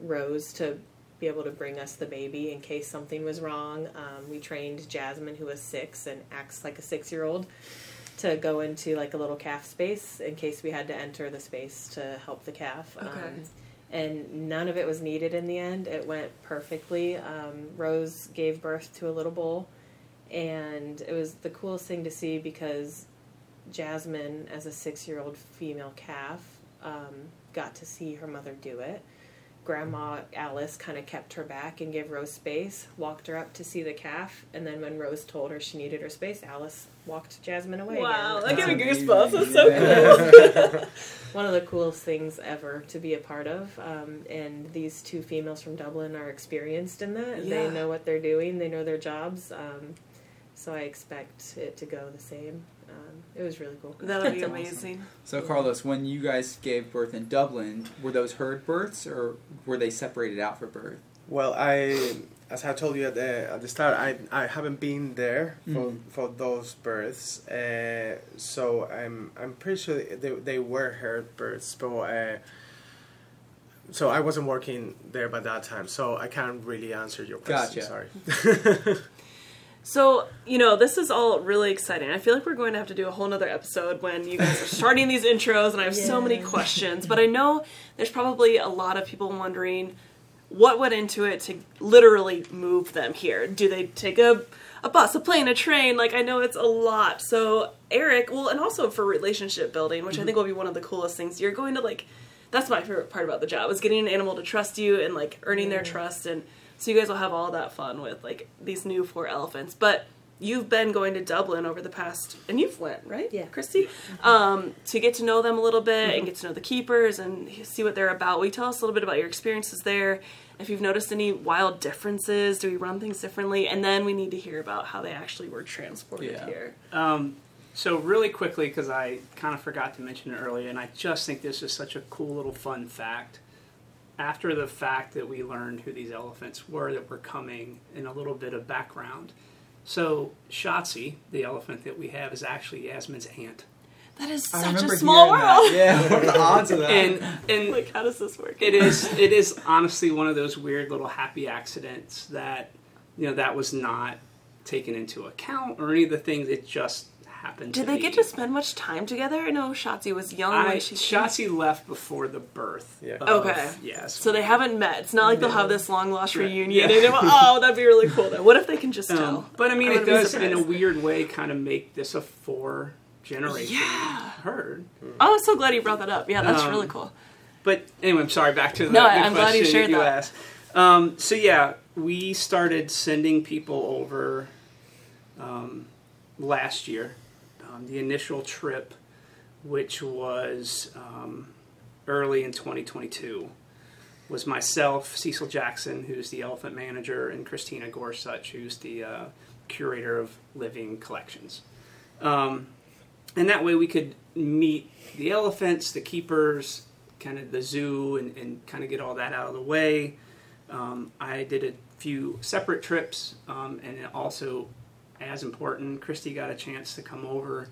Rose to be able to bring us the baby in case something was wrong. Um, we trained Jasmine, who was six and acts like a six year old, to go into like a little calf space in case we had to enter the space to help the calf. Okay. Um, and none of it was needed in the end. It went perfectly. Um, Rose gave birth to a little bull, and it was the coolest thing to see because Jasmine, as a six year old female calf, um, got to see her mother do it. Grandma Alice kind of kept her back and gave Rose space, walked her up to see the calf, and then when Rose told her she needed her space, Alice walked Jasmine away. Wow, again. that gave me goosebumps. amazing. That's so cool. one of the coolest things ever to be a part of. Um, and these two females from Dublin are experienced in that. Yeah. They know what they're doing. They know their jobs. Um, so I expect it to go the same. Um, it was really cool. That'll be That's awesome. amazing. So, Carlos, when you guys gave birth in Dublin, were those herd births or were they separated out for birth? Well, I, as I told you at the at the start, I I haven't been there for Mhm. for those births, uh, so I'm I'm pretty sure they they were her births, but. Uh, so I wasn't working there by that time, so I can't really answer your question. Gotcha. Sorry. So, you know, this is all really exciting. I feel like we're going to have to do a whole nother episode when you guys are starting these intros, and I have so many questions. But I know there's probably a lot of people wondering what went into it to literally move them here. Do they take a, a bus, a plane, a train? Like, I know it's a lot. So, Eric, well, and also for relationship building, which I mm-hmm. think will be one of the coolest things, you're going to, like, that's my favorite part about the job is getting an animal to trust you and like earning their trust. And so you guys will have all that fun with like these new four elephants. But you've been going to dublin over the past and you've went right? Yeah. christy? Mm-hmm. Um, to get to know them a little bit and mm-hmm. get to know the keepers and see what they're about. Will you tell us a little bit about your experiences there if you've noticed any wild differences do we run things differently and then we need to hear about how they actually were transported Yeah. here Um, so really quickly, because I kind of forgot to mention it earlier, and I just think this is such a cool little fun fact. After the fact that we learned who these elephants were that were coming, and a little bit of background. So Schottzie, the elephant that we have, is actually Yasmin's aunt, that is I such a small hearing that. world Yeah, what are the odds of that? and and like how does this work it is it is honestly one of those weird little happy accidents that you know that was not taken into account or any of the things it just happened. Did to they be. get to spend much time together? I know Schottzie was young I, when she came. Left before the birth. Yeah. of- Okay. Yes. So they haven't met. It's not like they'll have this long lost Right. reunion. Yeah. And oh, that'd be really cool. Though. What if they can just tell? Um, but I mean, I it does in a weird way kind of make this a four generation Yeah. herd. Oh, I'm so glad you brought that up. Yeah, that's Um, really cool. But anyway, I'm sorry. Back to the, No, the I'm glad you question shared you that. asked. Um, so yeah, we started sending people over um, last year. Um, the initial trip, which was um, early in 2022, was myself, Cecil Jackson, who's the elephant manager, and Christina Gorsuch, who's the uh, curator of living collections. Um, and that way we could meet the elephants, the keepers, kind of the zoo, and, and kind of get all that out of the way. Um, I did a few separate trips, um, and also, as important, Christy got a chance to come over.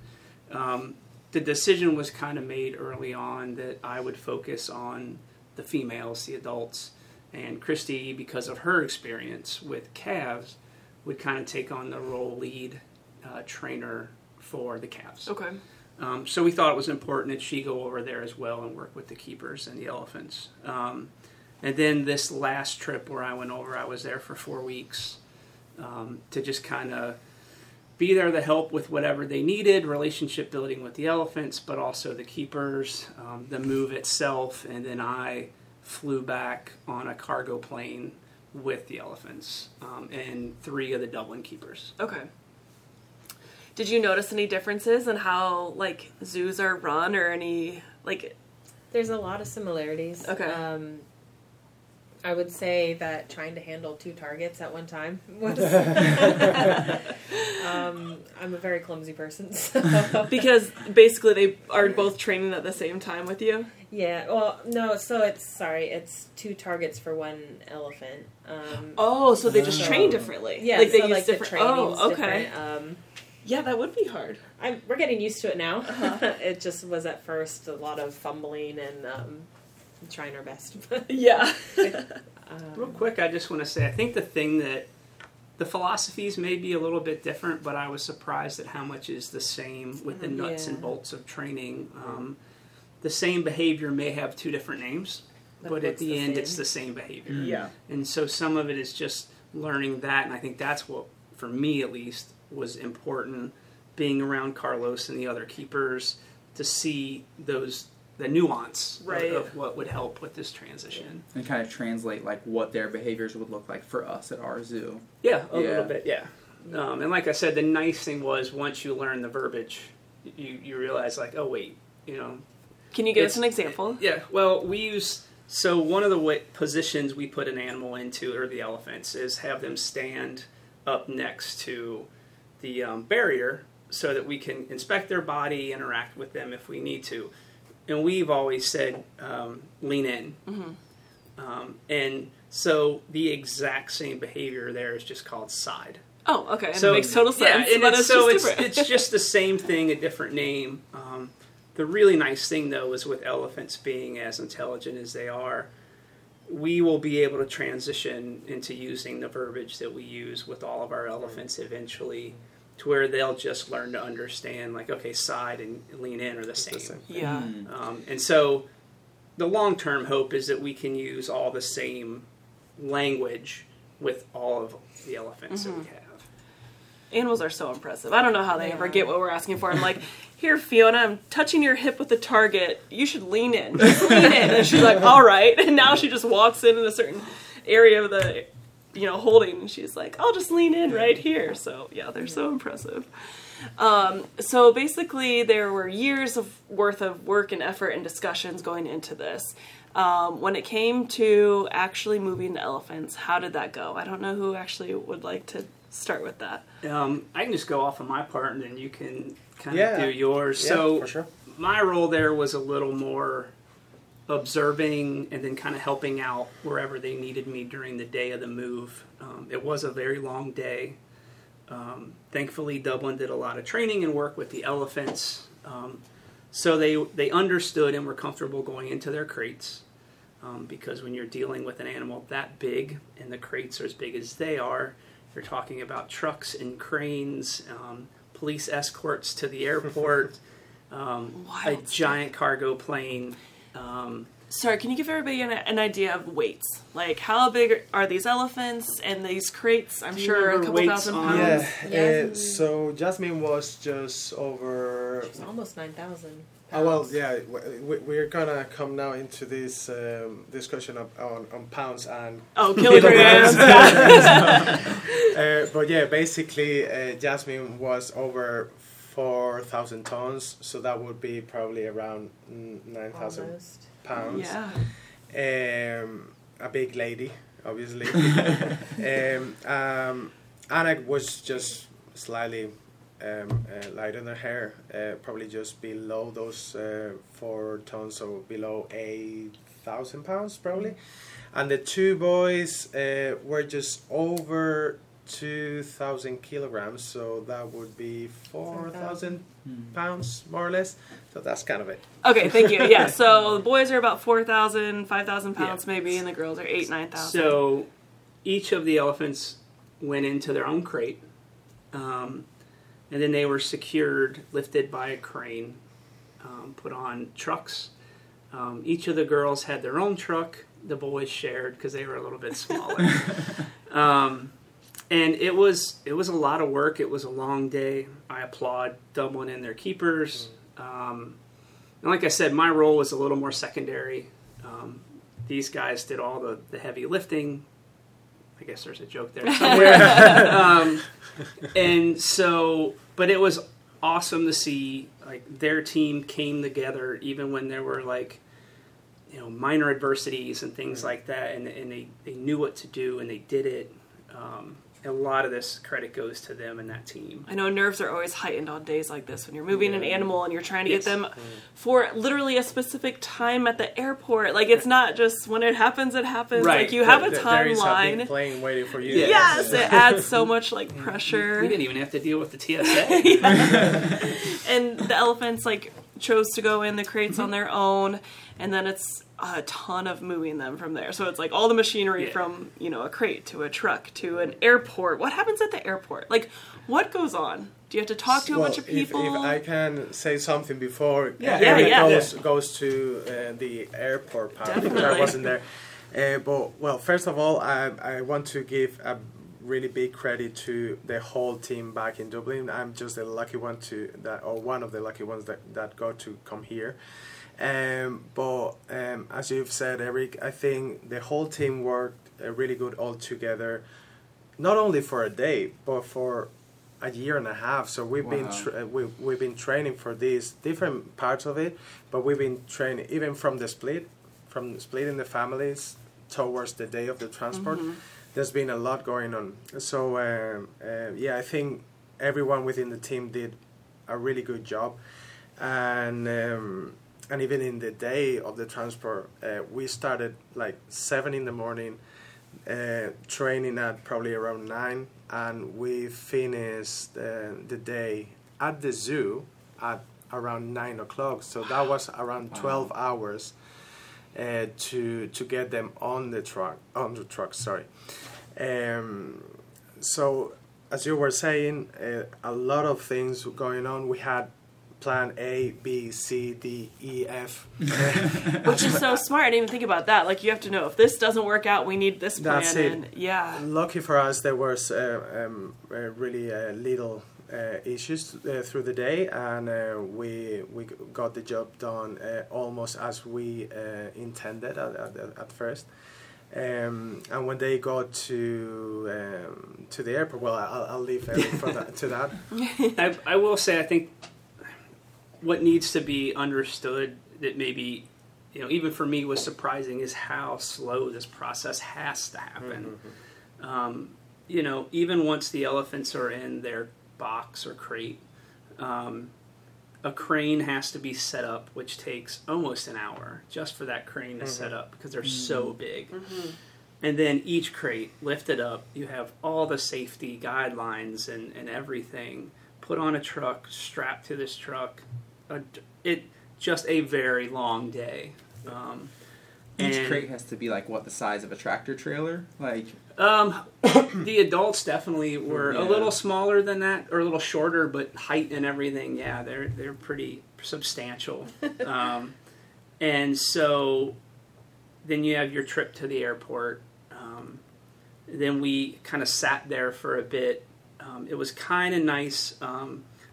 Um, the decision was kind of made early on that I would focus on the females, the adults, and Christy, because of her experience with calves, would kind of take on the role lead uh, trainer for the calves. Okay. Um, so we thought it was important that she go over there as well and work with the keepers and the elephants. Um, and then this last trip where I went over, I was there for four weeks um, to just kind of be there to help with whatever they needed, relationship building with the elephants, but also the keepers, um, the move itself, and then I flew back on a cargo plane with the elephants um, and three of the Dublin keepers. Okay. Did you notice any differences in how like zoos are run or any like There's a lot of similarities. Okay. Um, I would say that trying to handle two targets at one time was. um, I'm a very clumsy person. So. because basically they are both training at the same time with you? yeah. Well, no. So it's sorry. It's two targets for one elephant. Um, Oh, so they just Oh. train differently. yeah. like they so use like different. the oh, okay. different. Um, Yeah, that would be hard. I'm, we're getting used to it now. it just was at first a lot of fumbling and um, trying our best. Yeah. Real quick, I just want to say I think the thing that the philosophies may be a little bit different, but I was surprised at how much is the same with the nuts and bolts of training. Um, the same behavior may have two different names, But but, at the, the end, same? it's the same behavior. Yeah. And so some of it is just learning that, and I think that's what, for me at least, was important. Being around Carlos and the other keepers to see those the nuance of- Right. of, what would help with this transition. and kind of translate like what their behaviors would look like for us at our zoo. Yeah, a Yeah. little bit. Yeah, um, and like I said, the nice thing was once you learn the verbiage, you you realize like, oh wait, you know, Can you give us an example? yeah. Well, we use so one of the way, positions we put an animal into, or the elephants, is have them stand up next to the um, barrier so that we can inspect their body, interact with them if we need to. And we've always said um, lean in. Um, and so the exact same behavior there is just called side. Oh, okay. And So it makes total sense. Yeah, it's, so just it's it's just the same thing, a different name. Um, the really nice thing though is with elephants being as intelligent as they are, we will be able to transition into using the verbiage that we use with all of our elephants eventually, to where they'll just learn to understand like okay, side and lean in are the same. same. yeah. Um, and so the long term hope is that we can use all the same language with all of the elephants that we have. Animals are so impressive. I don't know how they They ever get what we're asking for. I'm like, here, Fiona, I'm touching your hip with the target. You should lean in. Just lean in. And she's like, all right. And now she just walks in in a certain area of the, you know, holding. And she's like, I'll just lean in right here. So, yeah, they're so impressive. Um, so basically, there were years of worth of work and effort and discussions going into this. Um, when it came to actually moving the elephants, how did that go? I don't know who actually would like to start with that. Um, I can just go off on my part, and then you can kind Yeah. of do yours. Yeah, so for sure. my role there was a little more observing and then kind of helping out wherever they needed me during the day of the move. Um, it was a very long day. Um, thankfully, Dublin did a lot of training and work with the elephants, um, so they they understood and were comfortable going into their crates. Um, because when you're dealing with an animal that big and the crates are as big as they are, you're talking about trucks and cranes, um, police escorts to the airport, um, a giant cargo plane. Um, Sorry, can you give everybody an, an idea of weights? Like, how big are these elephants and these crates? I'm Do sure a couple thousand on- pounds. Yeah. Jasmine. Uh, so Jasmine was just over. It's almost nine thousand. Oh well, yeah. we- We're gonna come now into this um, discussion of, on, on pounds and. Oh, kilograms. Uh, but yeah, basically, uh, Jasmine was over four thousand tons, so that would be probably around mm, nine thousand pounds. yeah. um, a big lady, obviously. um, um, Anna was just slightly um, uh, light on her hair, uh, probably just below those uh, four tons, so below eight thousand pounds, probably. And the two boys uh, were just over two thousand kilograms, so that would be four thousand pounds, more or less. So that's kind of it. Okay, thank you. Yeah, so the boys are about 4,000, 5,000 pounds Yeah. maybe, and the girls are 8, 9,000. So each of the elephants went into their own crate, um, and then they were secured, lifted by a crane, um, put on trucks. Um, each of the girls had their own truck. The boys shared because they were a little bit smaller. and it was it was a lot of work. It was a long day. I applaud Dublin and their keepers. Um, and like I said, my role was a little more secondary. Um, these guys did all the, the heavy lifting. I guess there's a joke there somewhere. um, and so, but it was awesome to see like their team came together even when there were like you know minor adversities and things like that, and, and they, they knew what to do and they did it. Um, a lot of this credit goes to them and that team. I know nerves are always heightened on days like this when you're moving an animal and you're trying to Yes. get them mm. for literally a specific time at the airport. Like it's not just when it happens, it happens. Right. Like you have a There- there is a timeline. plane waiting for you. Yes, it adds so much like mm. pressure. We didn't even have to deal with the TSA. and the elephants like chose to go in the crates on their own and then it's a ton of moving them from there so it's like all the machinery Yeah. from you know a crate to a truck to an airport what happens at the airport like what goes on do you have to talk to a bunch of people If, I can say something before Yeah. Yeah, Eric yeah. goes goes to uh, the airport part because I Definitely. wasn't there. Uh, but well, first of all, I I want to give a really big credit to the whole team back in Dublin. I'm just the lucky one to that, or one of the lucky ones that that got to come here. Um, but um, as you've said, Eric, I think the whole team worked uh, really good all together. Not only for a day, but for a year and a half. So we've been tra- uh, we we've been training for these different parts of it, but we've been training even from the split, from splitting the families towards the day of the transport. There's been a lot going on. So um, uh, yeah, I think everyone within the team did a really good job, and um, and even in the day of the transport, uh, we started like seven in the morning uh, training at probably around nine, and we finished uh, the day at the zoo at around nine o'clock. So that was around Wow. twelve hours uh, to to get them on the truck. On the truck, sorry. Um, so as you were saying, uh, a lot of things going on. We had plan A, B, C, D, E, F. which is so smart i didn't even think about that like you have to know if this doesn't work out we need this plan That's it. and yeah Lucky for us, there was uh, um, uh, really uh, little uh, issues uh, through the day, and uh, we we got the job done uh, almost as we uh, intended at, at, at first. Um, and when they got to um, to the airport, well, I'll, I'll leave Eric for that, to that. I, I will say, I think what needs to be understood that maybe, you know, even for me was surprising is how slow this process has to happen. Mm-hmm, mm-hmm. Um, you know, even once the elephants are in their box or crate, um, a crane has to be set up, which takes almost an hour just for that crane to set mm-hmm. up because they're so big. And then each crate lifted up, you have all the safety guidelines and, and everything put on a truck, strapped to this truck. A, it just a very long day. Um, Each And- crate has to be like what the size of a tractor trailer, like Um, the adults definitely were Yeah. a little smaller than that, or a little shorter, but height and everything, yeah, they're they're pretty substantial. um, and so, then you have your trip to the airport. Um, then we kind of sat there for a bit. Um, it was kind of nice.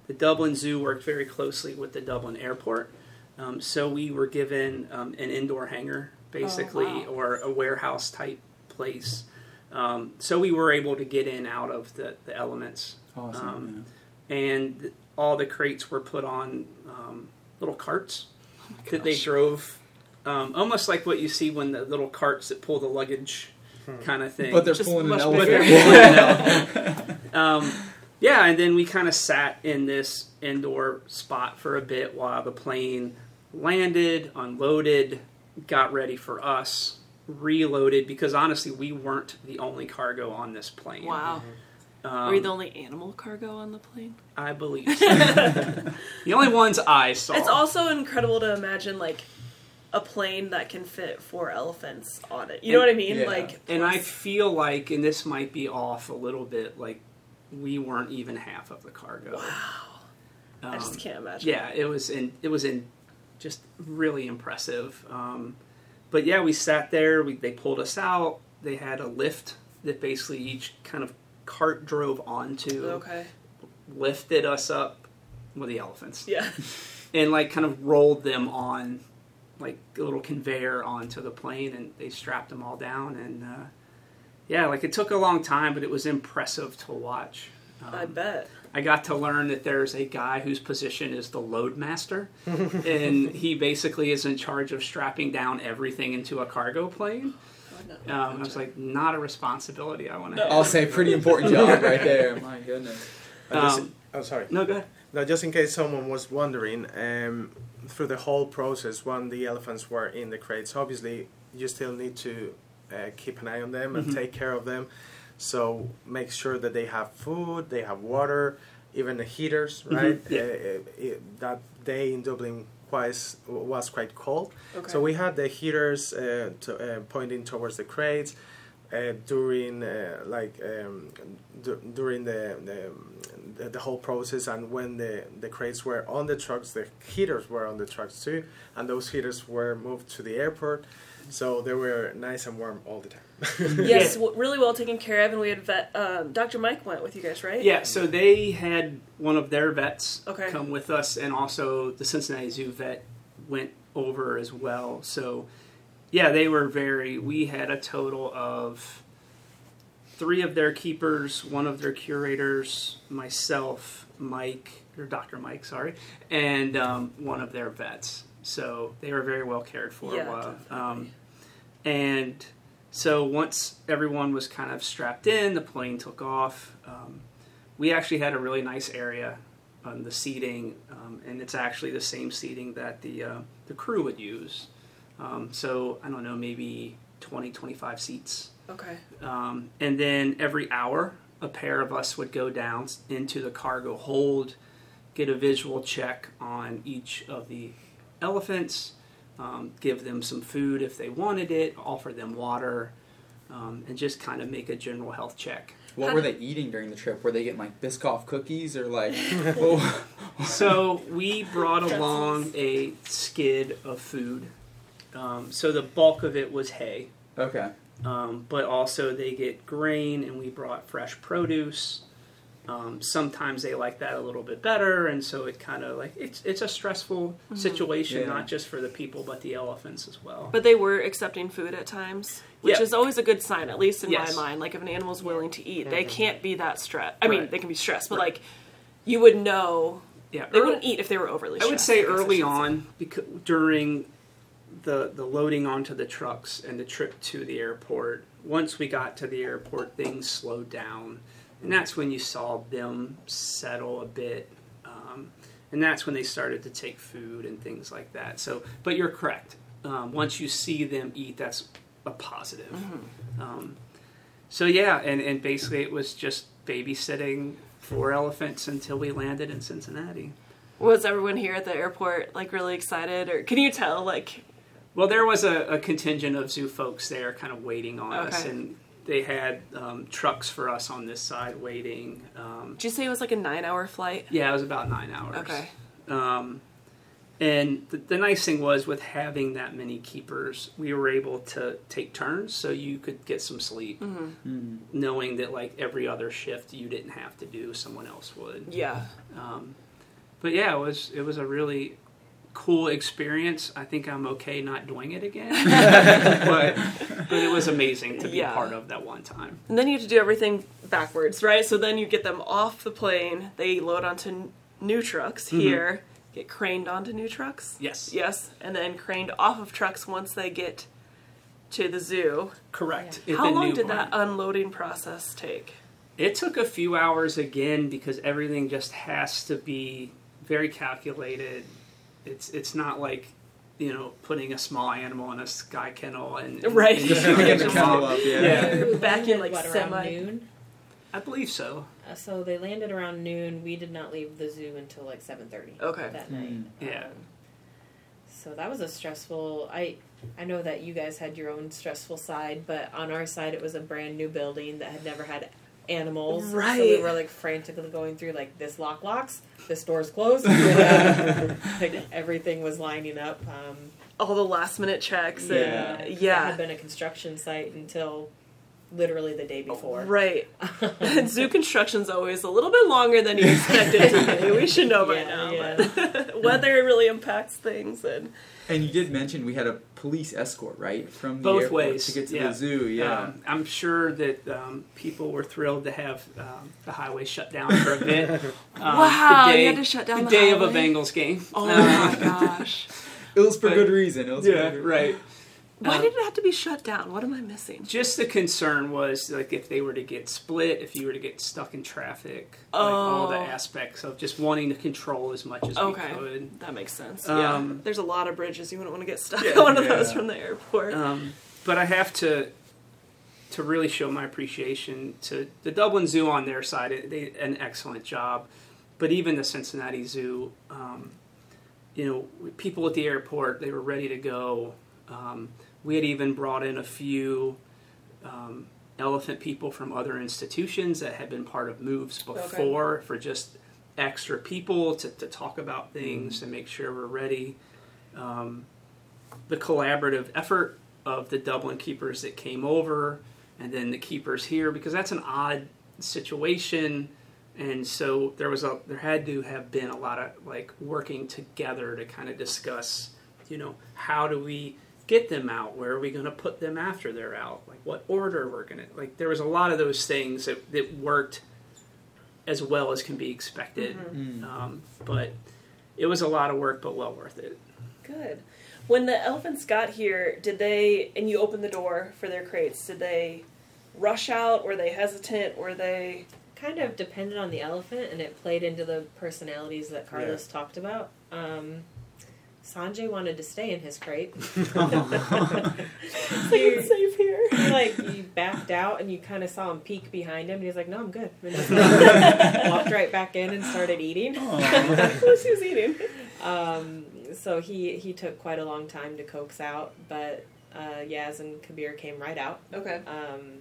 The Dublin Zoo worked very closely with the Dublin Airport, um, so we were given um, an indoor hangar, basically, wow. or a warehouse type place. Um, so we were able to get in out of the, the elements. awesome. Um, and all the crates were put on um, little carts that they drove, um, almost like what you see when the little carts that pull the luggage kind of thing. But they're Just pulling an much But elephant. They're pulling an um, yeah, and then we kind of sat in this indoor spot for a bit while the plane landed, unloaded, got ready for us, reloaded because honestly, we weren't the only cargo on this plane. Wow. Um, Were you the only animal cargo on the plane? I believe so. the only ones I saw. It's also incredible to imagine like a plane that can fit four elephants on it. You know what I mean? yeah. Like, and I feel like, and this might be off a little bit, like we weren't even half of the cargo. wow, I Um, just can't imagine. yeah, it was in it was in just really impressive. Um, but yeah, we sat there. We, they pulled us out. They had a lift that basically each kind of cart drove onto, Okay. lifted us up with the elephants, Yeah. and like kind of rolled them on like a little conveyor onto the plane, and they strapped them all down. And uh, yeah, like it took a long time, but it was impressive to watch. Um, I bet. I got to learn that there's a guy whose position is the load master, and he basically is in charge of strapping down everything into a cargo plane. Oh. Um, I was like, not a responsibility I want to No. I'll say pretty important job right there. My goodness. Uh, just- Um, oh, sorry. No, go ahead. Now, just in case someone was wondering, um, through the whole process, when the elephants were in the crates, obviously you still need to uh, keep an eye on them and Mhm. take care of them. So make sure that they have food, they have water, even the heaters, right? yeah. Uh, uh, it- that day in Dublin was, was quite cold. Okay. So we had the heaters uh, to, uh, pointing towards the crates uh, during uh, like um, d- during the, the the the whole process, and when the the crates were on the trucks, the heaters were on the trucks too, and those heaters were moved to the airport, so they were nice and warm all the time. yes, w- really well taken care of, and we had vet. Um, Dr. Mike went with you guys, right? Yeah, so they had one of their vets Okay. come with us, and also the Cincinnati Zoo vet went over as well. So, yeah, they were very. We had a total of three of their keepers, one of their curators, myself, Mike, or Dr. Mike, sorry, and um, one of their vets. So they were very well cared for. Yeah, while- definitely. um, and so once everyone was kind of strapped in, the plane took off. Um, we actually had a really nice area on the seating, um, and it's actually the same seating that the uh, the crew would use. Um, so I don't know, maybe 20, 25 seats. Okay. Um, and then every hour, a pair of us would go down into the cargo hold, get a visual check on each of the elephants, um, give them some food if they wanted it, offer them water, um, and just kind of make a general health check. What were they eating during the trip? Were they getting like Biscoff cookies or like? So we brought along a skid of food. Um, so the bulk of it was hay. okay. um, but also they get grain and we brought fresh produce um, sometimes they like that a little bit better and so it kind of like it's it's a stressful situation Yeah. not just for the people but the elephants as well But they were accepting food at times, which Yeah. is always a good sign, at least in Yes. my mind. Like if an animal's willing to eat, they can't be that stressed. I mean, they can be stressed, but Right. like you would know yeah they ear- wouldn't eat if they were overly. Stressed, I would say I early on because during the the loading onto the trucks and the trip to the airport once we got to the airport things slowed down and that's when you saw them settle a bit um, and that's when they started to take food and things like that. So but you're correct. Um, once you see them eat that's a positive. Um, so yeah and, and basically it was just babysitting four elephants until we landed in cincinnati. Was everyone here at the airport like really excited, or can you tell like Well, there was a, a contingent of zoo folks there, kind of waiting on us, and they had um, trucks for us on this side waiting. Um, Did you say it was like a nine-hour flight? yeah, it was about nine hours. Okay. Um, and the, the nice thing was with having that many keepers, we were able to take turns, so you could get some sleep, Mm-hmm. knowing that like every other shift you didn't have to do, someone else would. Yeah. Um, but yeah, it was it was a really cool experience. I think I'm okay not doing it again, but but it was amazing to be Yeah. part of that one time. And then you have to do everything backwards, right? So then you get them off the plane. They load onto n- new trucks Mm-hmm. here, get craned onto new trucks. Yes, Yes, and then craned off of trucks once they get to the zoo. correct. Yeah. How long did that unloading process take? It took a few hours again because everything just has to be very calculated. It's it's not like you know putting a small animal in a sky kennel and, and Right. and Just shooting getting the kennel up, yeah. Yeah. Back in, like, what, semi- noon. I believe so. Uh, so they landed around noon. We did not leave the zoo until like seven thirty. Okay. That Hmm. night. Yeah. Um, so that was a stressful. I I know that you guys had your own stressful side, but on our side it was a brand new building that had never had animals. Right. So we were like frantically going through like this lock locks, this door's closed. like everything was lining up. Um, All the last minute checks. yeah, And, It yeah. had been a construction site until literally the day before. Right. and zoo construction's always a little bit longer than you expect it to be. We should know by now. yeah. But weather really impacts things and And you did mention we had a police escort, right, from the Both airport ways, to get to yeah. the zoo. Yeah. Um, I'm sure that um, people were thrilled to have um, the highway shut down for a bit. Um, Wow, the you day, had to shut down the the day of a highway? Bengals game. Oh my gosh. it was for but- good reason. It was for yeah, good right. Why Um, did it have to be shut down? What am I missing? Just the concern was like if they were to get split, if you were to get stuck in traffic, like all the Oh. aspects of just wanting to control as much as Okay. we could. That makes sense. Um, yeah. There's a lot of bridges you wouldn't want to get stuck Yeah, on one of yeah. those from the airport. Um, but I have to to really show my appreciation to the Dublin Zoo on their side. They did an excellent job, but even the Cincinnati Zoo, um, you know, people at the airport they were ready to go. Um, we had even brought in a few um, elephant people from other institutions that had been part of moves before for just extra people to, to talk about things and make sure we're ready. Um, the collaborative effort of the Dublin keepers that came over and then the keepers here because that's an odd situation. And so there was a there had to have been a lot of like working together to kind of discuss you know how do we get them out where are we going to put them after they're out like what order are we're going to like there was a lot of those things that, that worked as well as can be expected Mm. um, but it was a lot of work but well worth it Good. When the elephants got here, did they, and you opened the door for their crates, did they rush out? Were they hesitant? Were they. kind of depended on the elephant, and it played into the personalities that Carlos talked about. Um, Sanjay wanted to stay in his crate. It's like it's safe here. He, like you backed out, and you kind of saw him peek behind him, and he's like, "No, I'm good." Walked right back in and started eating. What was he was eating? Um, so he he took quite a long time to coax out, but uh, Yaz and Kabir came right out. Okay. Um,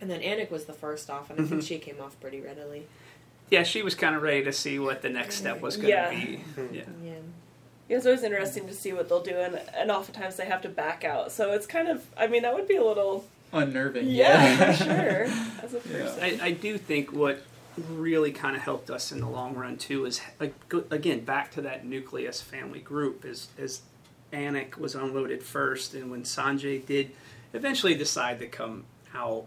and then Anak was the first off, and I think she came off pretty readily. Yeah, she was kind of ready to see what the next step was going to Yeah. be. Yeah. Yeah. Yeah, it's always interesting to see what they'll do, and, and oftentimes they have to back out. So it's kind of, I mean, that would be a little. Unnerving. Yeah, for sure. As a Yeah. person. I, I do think what really kind of helped us in the long run too is again back to that nucleus family group is is Anak was unloaded first, and when Sanjay did eventually decide to come out,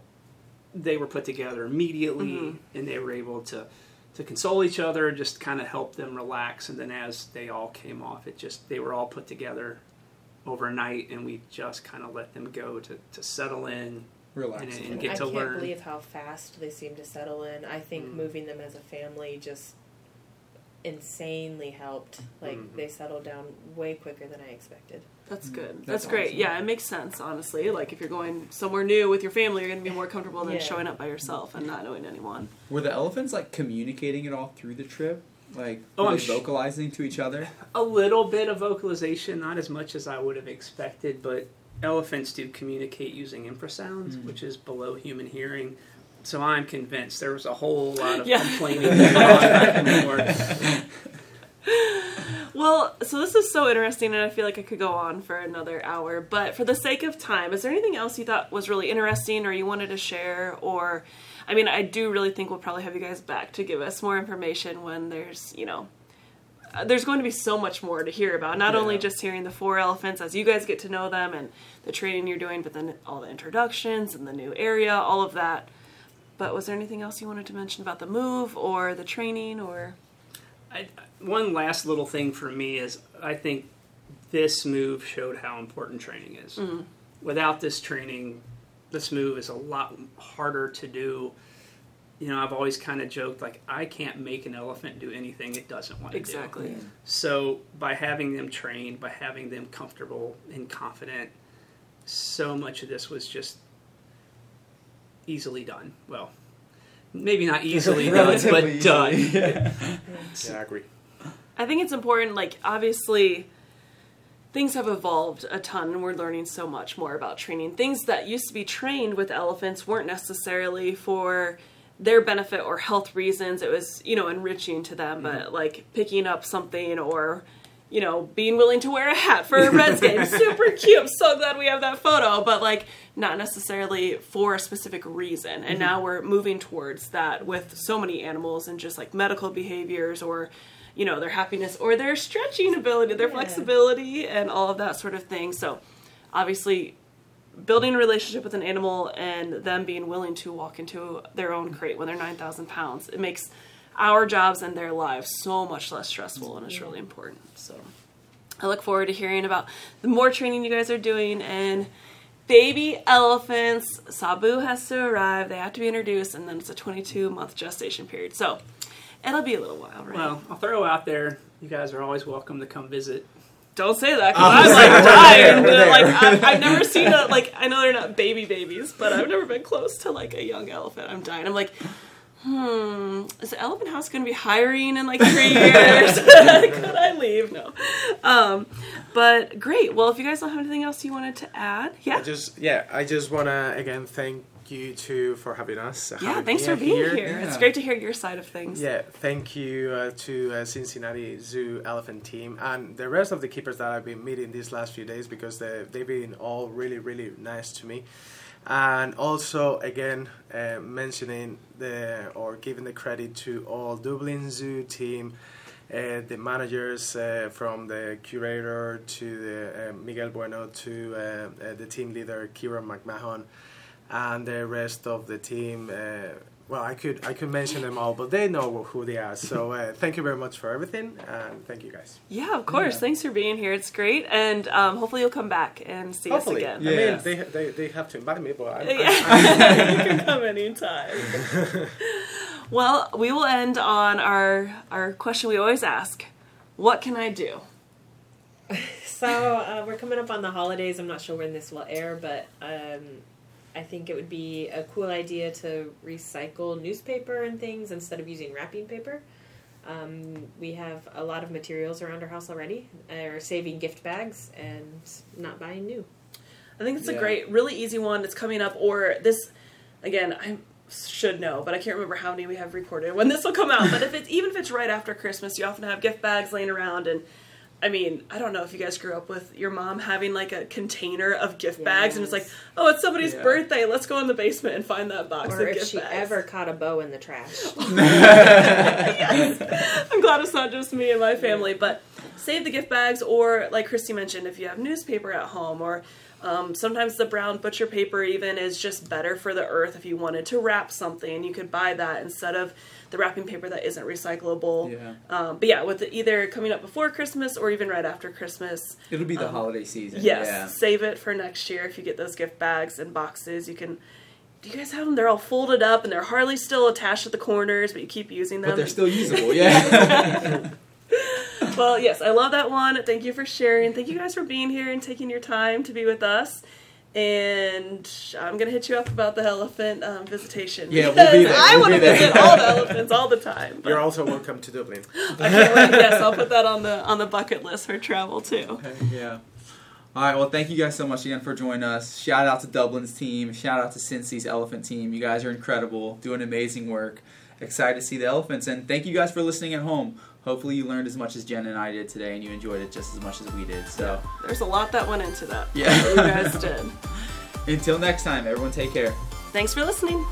they were put together immediately, Mhm. and they were able to to console each other, just kind of help them relax. And then as they all came off, it just they were all put together overnight, and we just kind of let them go to to settle in. Relax. And- and get I to learn. I can't believe how fast they seem to settle in. I think Mm. moving them as a family just insanely helped. Like Mhm. they settled down way quicker than I expected. That's good. That's, That's great. awesome. Yeah, it makes sense, honestly. Like, if you're going somewhere new with your family, you're going to be more comfortable than Yeah. showing up by yourself and not knowing anyone. Were the elephants like communicating it all through the trip? Like, Oh, were I'm they sh- vocalizing to each other? A little bit of vocalization, not as much as I would have expected, but elephants do communicate using infrasounds, Mm. which is below human hearing. So I'm convinced there was a whole lot of Yeah. complaining going on back and forth. Well, so this is so interesting, and I feel like I could go on for another hour. But for the sake of time, is there anything else you thought was really interesting, or you wanted to share? Or, I mean, I do really think we'll probably have you guys back to give us more information when there's, you know, uh, there's going to be so much more to hear about. Not only just hearing the four elephants as you guys get to know them and the training you're doing, but then all the introductions and the new area, all of that. But was there anything else you wanted to mention about the move or the training or? I, one last little thing for me is I think this move showed how important training is. Mm-hmm. Without this training, this move is a lot harder to do. You know, I've always kind of joked like I can't make an elephant do anything it doesn't want to do. Exactly. So by having them trained, by having them comfortable and confident, so much of this was just easily done. Well, maybe not easily done, Relatively but done. Yeah. Yeah, I agree. I think it's important, like, obviously, things have evolved a ton and we're learning so much more about training. Things that used to be trained with elephants weren't necessarily for their benefit or health reasons. It was, you know, enriching to them, but like picking up something or, you know, being willing to wear a hat for a Reds game. Super cute. I'm so glad we have that photo, but like not necessarily for a specific reason. And mm-hmm. now we're moving towards that with so many animals and just like medical behaviors or, you know, their happiness or their stretching ability, their Yeah. flexibility, and all of that sort of thing. So, obviously, building a relationship with an animal and them being willing to walk into their own crate when they're 9,000 pounds, it makes our jobs and their lives so much less stressful, and it's really important. So, I look forward to hearing about the more training you guys are doing and baby elephants. Sabu has to arrive, they have to be introduced, and then it's a 22 month gestation period. So, it'll be a little while, right? Well, I'll throw out there. You guys are always welcome to come visit. Don't say that because uh, I'm we're like there, dying. we're there. Like I've, I've never seen a like I know they're not baby babies, but I've never been close to like a young elephant. I'm dying. I'm like, hmm, is the Elephant House going to be hiring in like three years? Could I leave? No. Um, but great. Well, if you guys don't have anything else you wanted to add, I yeah, just yeah, I just wanna again thank you two for having us. yeah. having Thanks for being here. It's Yeah. great to hear your side of things. Yeah, thank you uh, to uh, Cincinnati Zoo Elephant Team and the rest of the keepers that I've been meeting these last few days because they, they've been all really, really nice to me. And also, again, uh, mentioning the or giving the credit to all Dublin Zoo team, uh, the managers uh, from the curator to the, uh, Miguel Bueno to uh, uh, the team leader Kieran McMahon and the rest of the team. Well, I could I could mention them all, but they know who they are. So uh, thank you very much for everything, and thank you guys. Yeah, of course. Yeah. Thanks for being here. It's great, and um, hopefully you'll come back and see Hopefully, us again. I Yeah. mean, they, they they have to invite me, but I'm, Yeah. you can come anytime. well, we will end on our our question we always ask: What can I do? So uh, we're coming up on the holidays. I'm not sure when this will air, but um, I think it would be a cool idea to recycle newspaper and things instead of using wrapping paper. Um, we have a lot of materials around our house already. Or saving gift bags and not buying new. I think it's a great, really easy one. It's coming up, or this again. I should know, but I can't remember how many we have recorded when this will come out. But if it's even if it's right after Christmas, you often have gift bags laying around and. I mean, I don't know if you guys grew up with your mom having like a container of gift bags, and it's like, oh, it's somebody's Yeah. birthday. Let's go in the basement and find that box Or of if gift she bags. ever caught a bow in the trash. yes. I'm glad it's not just me and my family, but save the gift bags, or like Christy mentioned, if you have newspaper at home, or um, sometimes the brown butcher paper even is just better for the earth. If you wanted to wrap something, you could buy that instead of the wrapping paper that isn't recyclable. Yeah. Um, but yeah, with the, either coming up before Christmas or even right after Christmas, It'll be the Um, holiday season. yes, Yeah. save it for next year. If you get those gift bags and boxes, you can. Do you guys have them? They're all folded up and they're hardly still attached at the corners, but you keep using them. But they're still usable. Yeah. well, yes, I love that one. Thank you for sharing. Thank you guys for being here and taking your time to be with us. And I'm gonna hit you up about the elephant um, visitation. Yeah, we'll be there. I We'll want to visit all the elephants all the time. but You're also welcome to Dublin. I can't wait. Yes, I'll put that on the on the bucket list for travel too. yeah. All right. Well, thank you guys so much again for joining us. Shout out to Dublin's team. Shout out to Cincy's elephant team. You guys are incredible, doing amazing work. Excited to see the elephants, and thank you guys for listening at home. Hopefully, you learned as much as Jen and I did today, and you enjoyed it just as much as we did. So, There's a lot that went into that. Yeah. you guys did. until next time, everyone, take care. Thanks for listening.